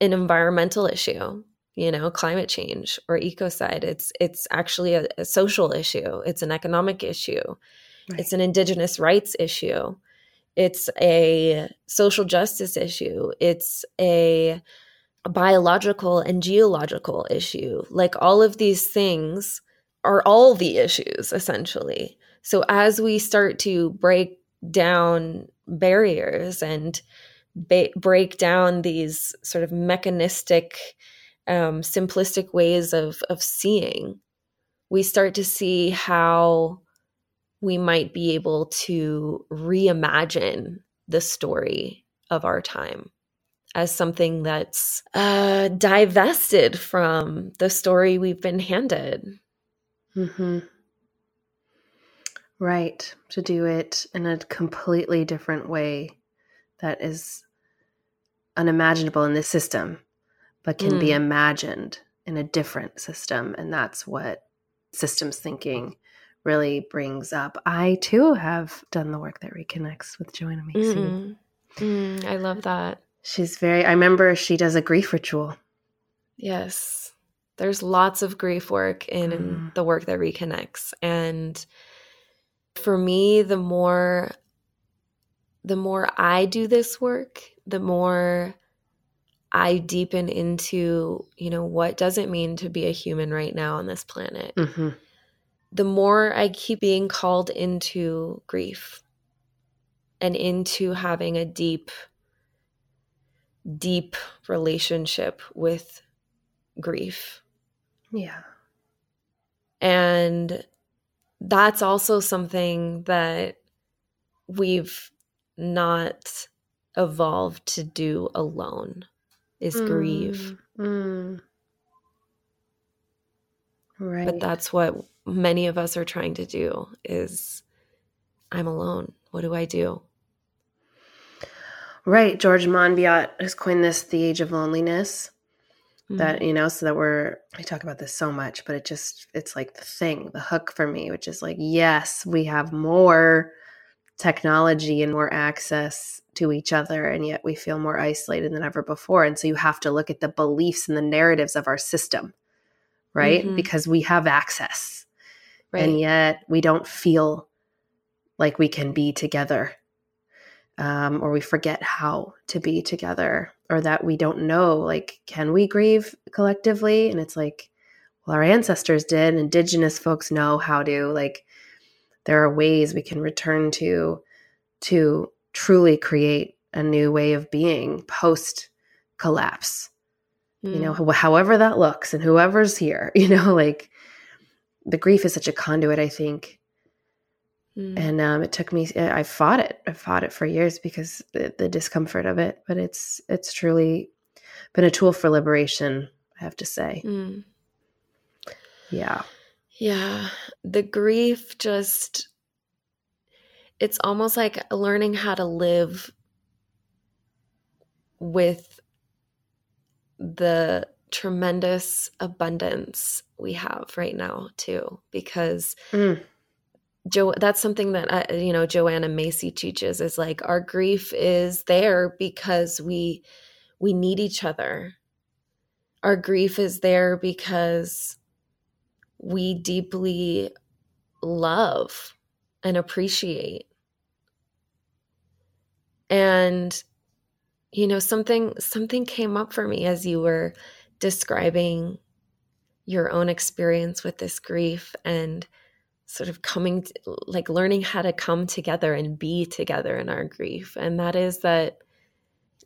an environmental issue, you know, climate change or ecocide. It's it's actually a, a social issue. It's an economic issue. Right. It's an indigenous rights issue. It's a social justice issue. It's a, a biological and geological issue. Like all of these things are all the issues essentially. So as we start to break down barriers and ba- break down these sort of mechanistic, um, simplistic ways of of seeing, we start to see how we might be able to reimagine the story of our time as something that's uh, divested from the story we've been handed. Mm-hmm. Right. To do it in a completely different way that is unimaginable in this system, but can mm. be imagined in a different system. And that's what systems thinking really brings up. I too have done the work that reconnects with Joanna Macy. Mm-hmm. Mm, I love that. She's very, I remember she does a grief ritual. Yes. There's lots of grief work in mm. the work that reconnects. And for me, the more the more I do this work, the more I deepen into, you know, what does it mean to be a human right now on this planet? Mm-hmm the more I keep being called into grief and into having a deep, deep relationship with grief. Yeah. And that's also something that we've not evolved to do alone is mm. grieve. Mm. Right. But that's what many of us are trying to do is I'm alone. What do I do? Right. George Monbiot has coined this the age of loneliness. Mm-hmm. That, you know, so that we're, I talk about this so much, but it just, it's like the thing, the hook for me, which is like, yes, we have more technology and more access to each other, and yet we feel more isolated than ever before. And so you have to look at the beliefs and the narratives of our system, right? Mm-hmm. Because we have access Right. And yet we don't feel like we can be together. Um, or we forget how to be together, or that we don't know, like, can we grieve collectively? And it's like, well, our ancestors did. Indigenous folks know how to, like, there are ways we can return to to truly create a new way of being post collapse. Mm. You know, hmm. however that looks and whoever's here, you know, like the grief is such a conduit, I think. Mm. And um, it took me, I fought it. I fought it for years because the, the discomfort of it, but it's, it's truly been a tool for liberation, I have to say. Mm. Yeah. Yeah. The grief just, it's almost like learning how to live with the tremendous abundance we have right now too because mm. Joe that's something that I, you know Joanna Macy teaches is like our grief is there because we we need each other. Our grief is there because we deeply love and appreciate. And you know something something came up for me as you were describing your own experience with this grief and sort of coming to, like learning how to come together and be together in our grief. And that is that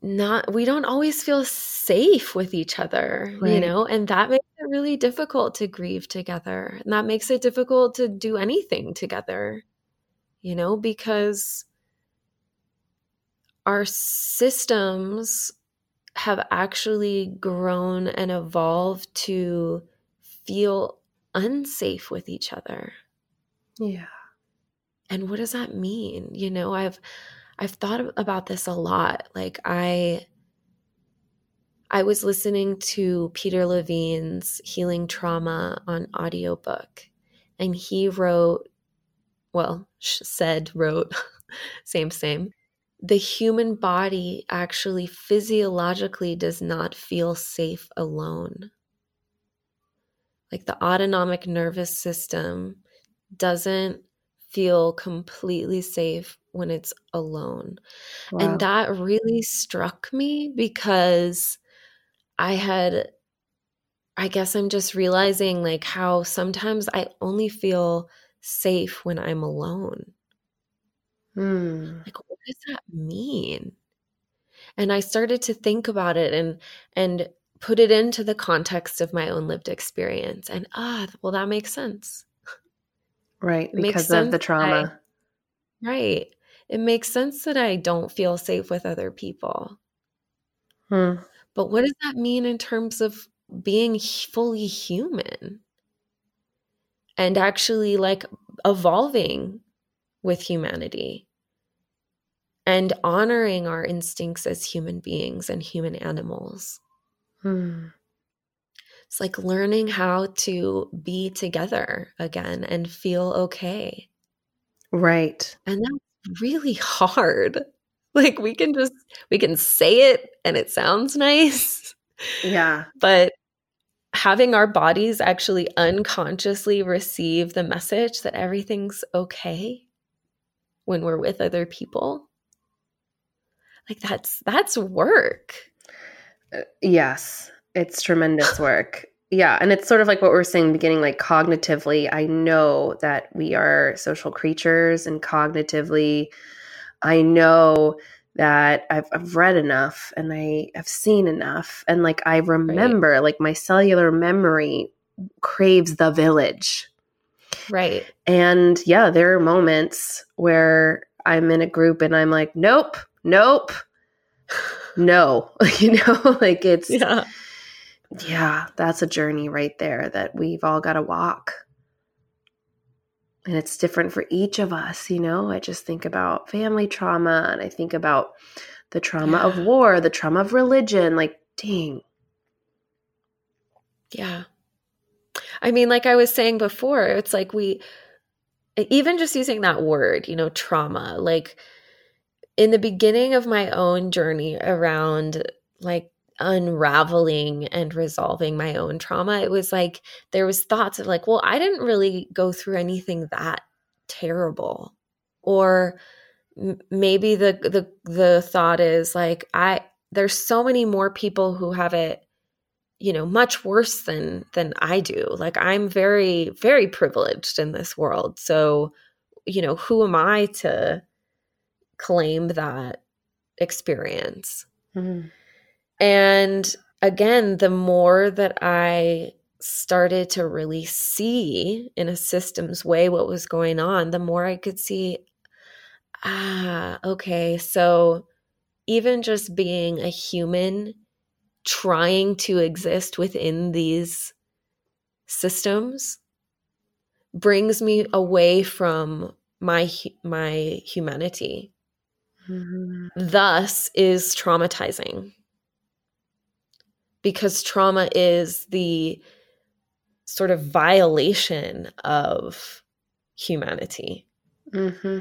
not we don't always feel safe with each other right. you know and that makes it really difficult to grieve together. And that makes it difficult to do anything together you know because our systems have actually grown and evolved to feel unsafe with each other yeah and what does that mean you know i've I've thought about this a lot. Like I I was listening to Peter Levine's Healing Trauma on audiobook and he wrote well, said wrote same same. The human body actually physiologically does not feel safe alone. Like the autonomic nervous system doesn't feel completely safe when it's alone. Wow. And that really struck me because I had, I guess I'm just realizing like how sometimes I only feel safe when I'm alone. Hmm. Like, what does that mean? And I started to think about it and, and, put it into the context of my own lived experience and ah well that makes sense right because of the trauma I, right it makes sense that I don't feel safe with other people. Hmm. But what does that mean in terms of being fully human and actually like evolving with humanity and honoring our instincts as human beings and human animals? Hmm. It's like learning how to be together again and feel okay. Right. And that's really hard. Like we can just we can say it and it sounds nice. Yeah. But having our bodies actually unconsciously receive the message that everything's okay when we're with other people like that's that's work uh, yes it's tremendous work. Yeah and it's sort of like what we are saying beginning like cognitively i know that we are social creatures and cognitively i know that I've, I've read enough and i have seen enough and like i remember right. like my cellular memory craves the village. Right. And yeah there are moments where i'm in a group and i'm like nope nope no you know? Like it's yeah yeah, that's a journey right there that we've all got to walk. And it's different for each of us, you know? I just think about family trauma and I think about the trauma yeah. of war, the trauma of religion. Like, dang. Yeah. I mean, like I was saying before, it's like we, even just using that word, you know, trauma, like in the beginning of my own journey around like unraveling and resolving my own trauma it was like there was thoughts of like well i didn't really go through anything that terrible or m- maybe the the the thought is like i there's so many more people who have it you know much worse than than i do like i'm very very privileged in this world so you know who am i to claim that experience. Mm-hmm. And again, the more that I started to really see in a systems way what was going on, the more I could see, ah, okay, so even just being a human trying to exist within these systems brings me away from my my humanity mm-hmm. thus is traumatizing because trauma is the sort of violation of humanity. Mm-hmm.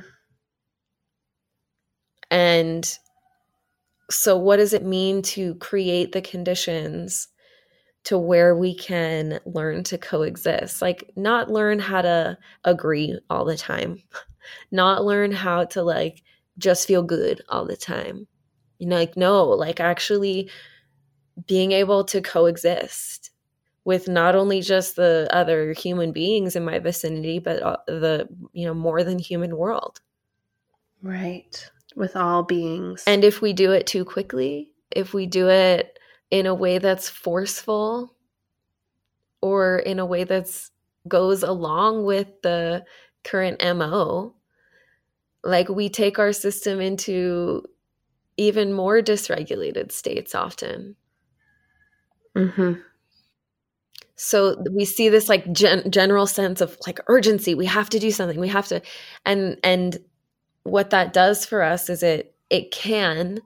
and so what does it mean to create the conditions to where we can learn to coexist? Like not learn how to agree all the time. Not learn how to like just feel good all the time. You know like no like actually being able to coexist with not only just the other human beings in my vicinity but uh, the you know more than human world. Right. With all beings. And if we do it too quickly if we do it in a way that's forceful or in a way that's goes along with the current mo like we take our system into even more dysregulated states often hmm so we see this like gen- general sense of like urgency we have to do something we have to and and what that does for us is it it can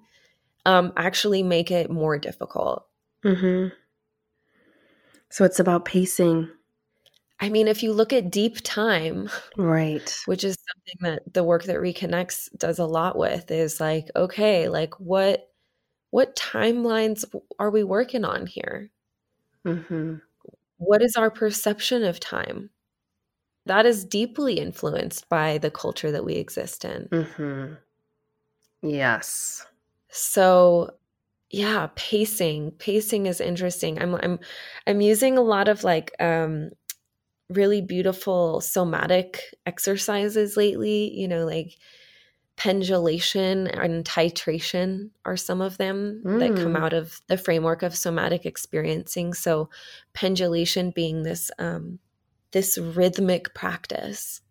um, actually make it more difficult. Mm-hmm. So it's about pacing. I mean, if you look at deep time, right, which is something that the work that reconnects does a lot with, is like, okay, like what what timelines are we working on here? Mm-hmm. What is our perception of time? That is deeply influenced by the culture that we exist in. Mm-hmm. Yes. So yeah, pacing. Pacing is interesting. I'm I'm I'm using a lot of like um really beautiful somatic exercises lately, you know, like pendulation and titration are some of them mm. that come mm. out of the framework of somatic experiencing. So pendulation being this um this rhythmic practice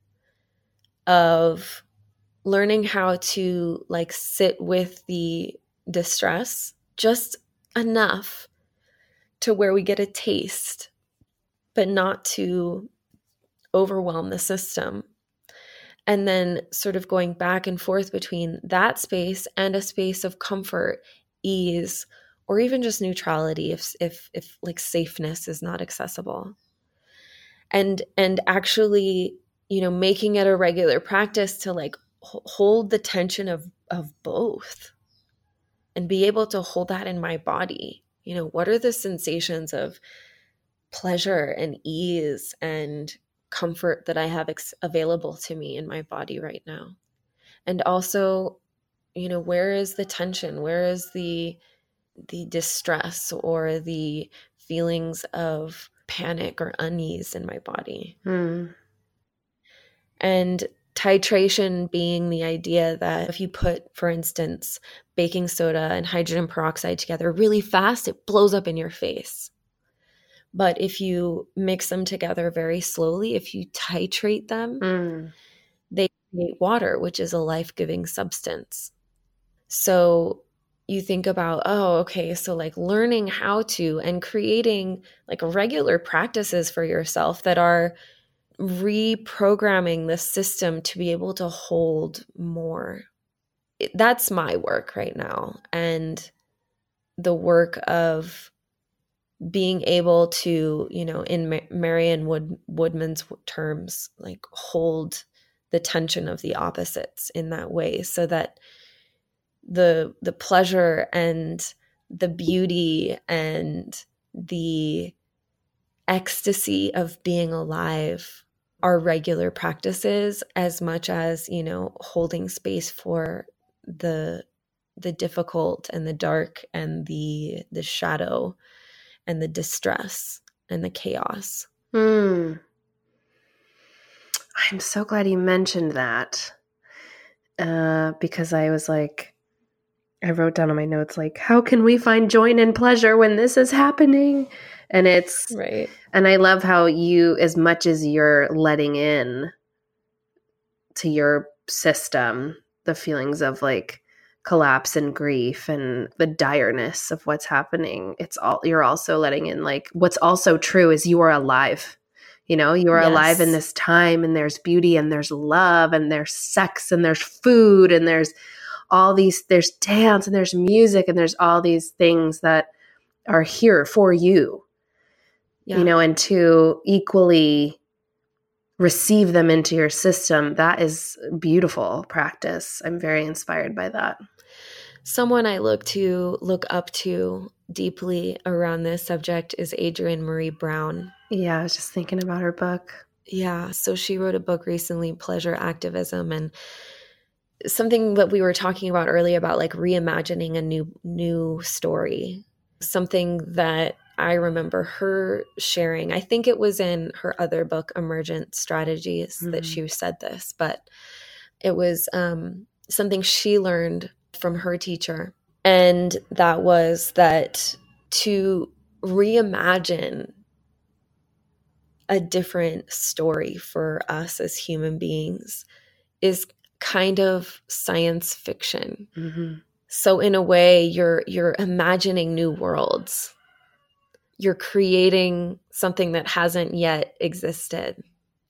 of learning how to like sit with the distress just enough to where we get a taste, but not to overwhelm the system. And then sort of going back and forth between that space and a space of comfort, ease, or even just neutrality if if if like safeness is not accessible. And and actually, you know, making it a regular practice to like hold the tension of of both and be able to hold that in my body you know what are the sensations of pleasure and ease and comfort that i have ex- available to me in my body right now and also you know where is the tension where is the the distress or the feelings of panic or unease in my body mm. and Titration being the idea that if you put, for instance, baking soda and hydrogen peroxide together really fast, it blows up in your face. But if you mix them together very slowly, if you titrate them, mm. they create water, which is a life giving substance. So you think about, oh, okay, so like learning how to and creating like regular practices for yourself that are reprogramming the system to be able to hold more. That's my work right now. And the work of being able to, you know, in Marion Wood, Woodman's terms, like hold the tension of the opposites in that way so that the the pleasure and the beauty and the ecstasy of being alive are regular practices as much as you know holding space for the the difficult and the dark and the the shadow and the distress and the chaos hmm i'm so glad you mentioned that uh, because I was like, I wrote down on my notes, like, how can we find joy and pleasure when this is happening? And it's right. And I love how you, as much as you're letting in to your system, the feelings of like collapse and grief and the direness of what's happening, it's all, you're also letting in like, what's also true is you are alive. You know, you are yes. alive in this time and there's beauty and there's love and there's sex and there's food and there's all these, there's dance and there's music and there's all these things that are here for you yeah. you know, and to equally receive them into your system, that is beautiful practice. I'm very inspired by that. Someone I look to, look up to deeply around this subject is Adrienne Maree Brown. Yeah, I was just thinking about her book. Yeah, so she wrote a book recently, Pleasure Activism, and something that we were talking about earlier about like reimagining a new new story. Something that I remember her sharing, I think it was in her other book, Emergent Strategies, mm-hmm. that she said this, but it was um, something she learned from her teacher. And that was that to reimagine a different story for us as human beings is kind of science fiction. Mm-hmm. So in a way, you're you're imagining new worlds you're creating something that hasn't yet existed.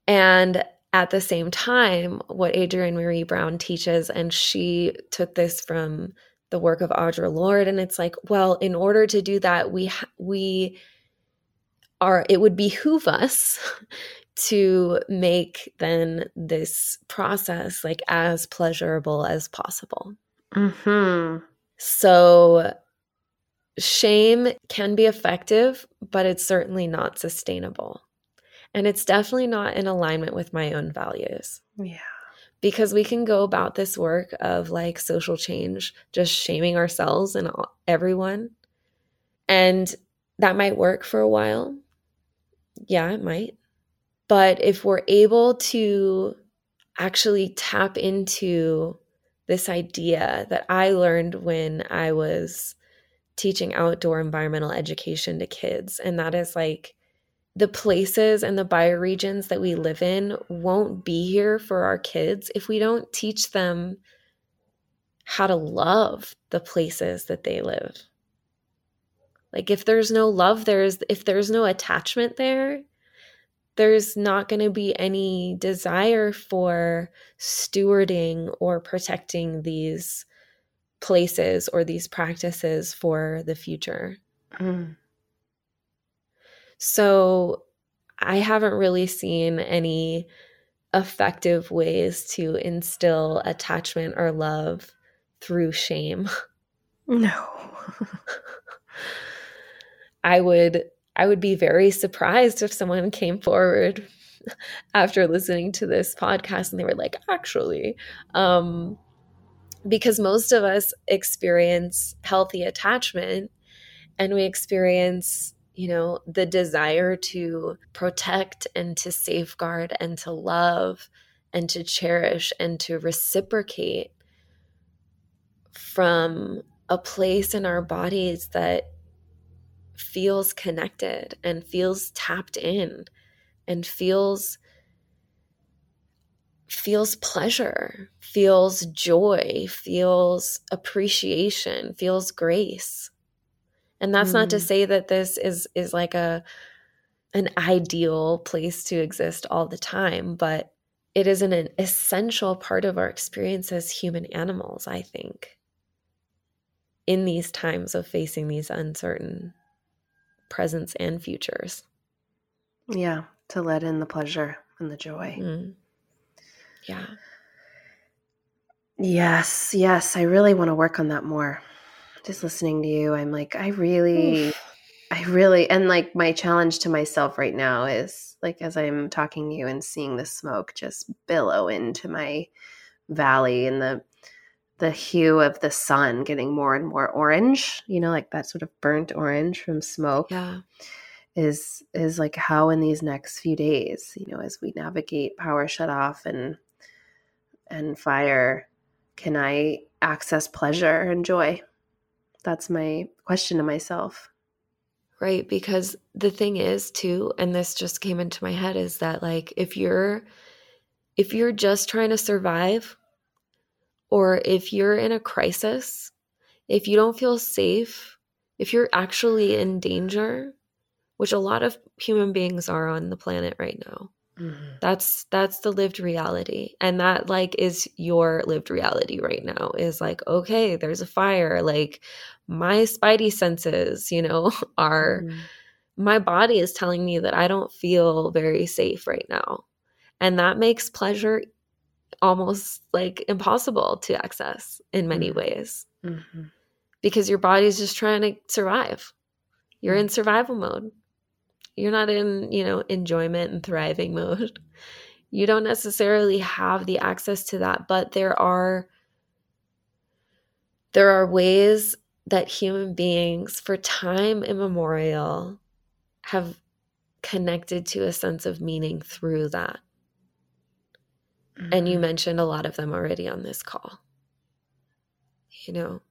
And at the same time, what Adrienne Maree Brown teaches, and she took this from the work of Audre Lorde, and it's like, well, in order to do that, we we are it would behoove us to make then this process like as pleasurable as possible. hmm So Shame can be effective, but it's certainly not sustainable. And it's definitely not in alignment with my own values. Yeah. Because we can go about this work of like social change, just shaming ourselves and everyone. And that might work for a while. Yeah, it might. But if we're able to actually tap into this idea that I learned when I was teaching outdoor environmental education to kids. And that is like the places and the bioregions that we live in won't be here for our kids if we don't teach them how to love the places that they live. Like if there's no love there's if there's no attachment there, there's not going to be any desire for stewarding or protecting these places or these practices for the future. Mm. So I haven't really seen any effective ways to instill attachment or love through shame. No. I would I would be very surprised if someone came forward after listening to this podcast and they were like, actually, um, because most of us experience healthy attachment and we experience you know the desire to protect and to safeguard and to love and to cherish and to reciprocate from a place in our bodies that feels connected and feels tapped in and feels feels pleasure, feels joy, feels appreciation, feels grace. And that's mm. not to mm. say that this is is like a an ideal place to exist all the time, but it is an, an essential part of our experience as human animals, I think. In these times of facing these uncertain presents and futures. Yeah, to let in the pleasure and the joy. Mm. Yeah. Yes, yes. I really want to work on that more. Just listening to you, I'm like, I really, Oof. I really, and like my challenge to myself right now is like, as I'm talking to you and seeing the smoke just billow into my valley and the, the hue of the sun getting more and more orange, you know, like that sort of burnt orange from smoke. Yeah. Is is like how in these next few days, you know, as we navigate power shut off and and fire can I access pleasure and joy? That's my question to myself. Right. Because the thing is, too, and this just came into my head, is that like if you're if you're just trying to survive or if you're in a crisis, if you don't feel safe, if you're actually in danger, which a lot of human beings are on the planet right now, Mm-hmm. That's that's the lived reality. And that like is your lived reality right now is like okay, there's a fire like my spidey senses, you know, are mm-hmm. my body is telling me that I don't feel very safe right now. And that makes pleasure almost like impossible to access in many mm-hmm. ways. Mm-hmm. Because your body's just trying to survive. You're in survival mode. You're not in, you know, enjoyment and thriving mode. You don't necessarily have the access to that, but there are there are ways that human beings for time immemorial have connected to a sense of meaning through that. Mm-hmm. And you mm-hmm. mentioned a lot of them already on this call. You know,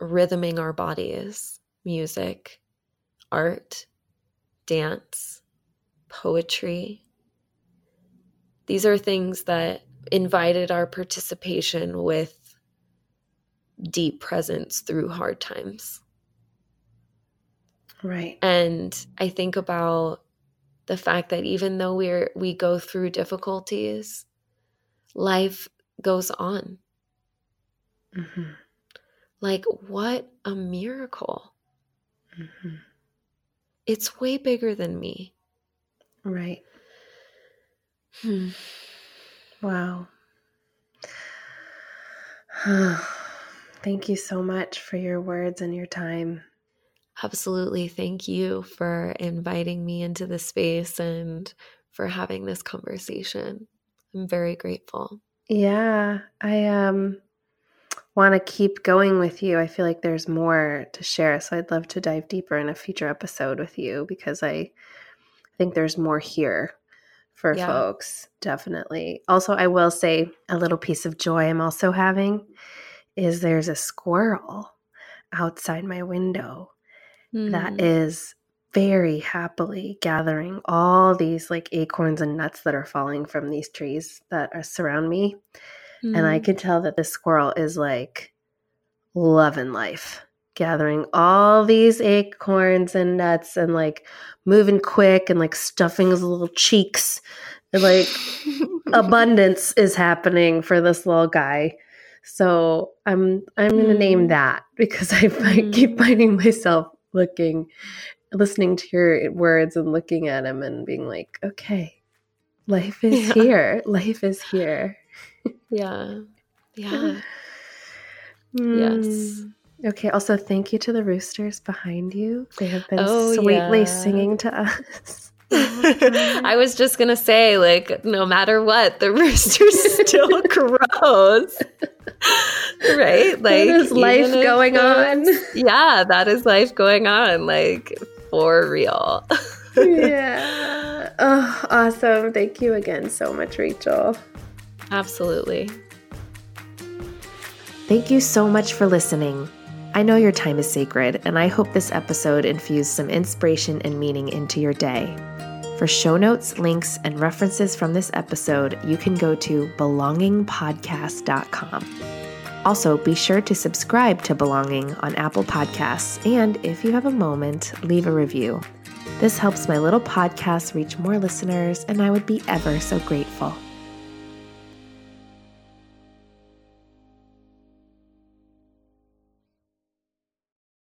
rhythming our bodies, music, art, dance, poetry. These are things that invited our participation with deep presence through hard times. Right. And I think about the fact that even though we're we go through difficulties, life goes on. Mm-hmm. Like what a miracle. Mm-hmm. It's way bigger than me. Right. Hmm. Wow. Thank you so much for your words and your time. Absolutely. Thank you for inviting me into the space and for having this conversation. I'm very grateful. Yeah, I um want to keep going with you. I feel like there's more to share. So I'd love to dive deeper in a future episode with you because I think there's more here for yeah. folks. Definitely. Also, I will say a little piece of joy I'm also having is there's a squirrel outside my window mm. that hmm. very happily gathering all these like acorns and nuts that are falling from these trees that are surround me Mm. And I mm. can tell that this squirrel is like loving life, gathering all these acorns and nuts and like moving quick and like stuffing his little cheeks. And like abundance is happening for this little guy. So I'm I'm gonna mm. name that because I, mm. keep finding myself looking, listening to your words and looking at him and being like, okay, life is yeah. here. Life is here yeah. Yeah. Mm. Yes. Okay. Also, thank you to the roosters behind you. They have been oh, sweetly yeah. singing to us. I was just gonna say, like, no matter what, the rooster still crows. right? Like that is life going on. Yeah, that is life going on, like for real. yeah. Oh, awesome. Thank you again so much, Rachel. Absolutely. Thank you so much for listening. I know your time is sacred, and I hope this episode infused some inspiration and meaning into your day. For show notes, links, and references from this episode, you can go to belongingpodcast.com. Also, be sure to subscribe to Belonging on Apple Podcasts, and if you have a moment, leave a review. This helps my little podcast reach more listeners, and I would be ever so grateful.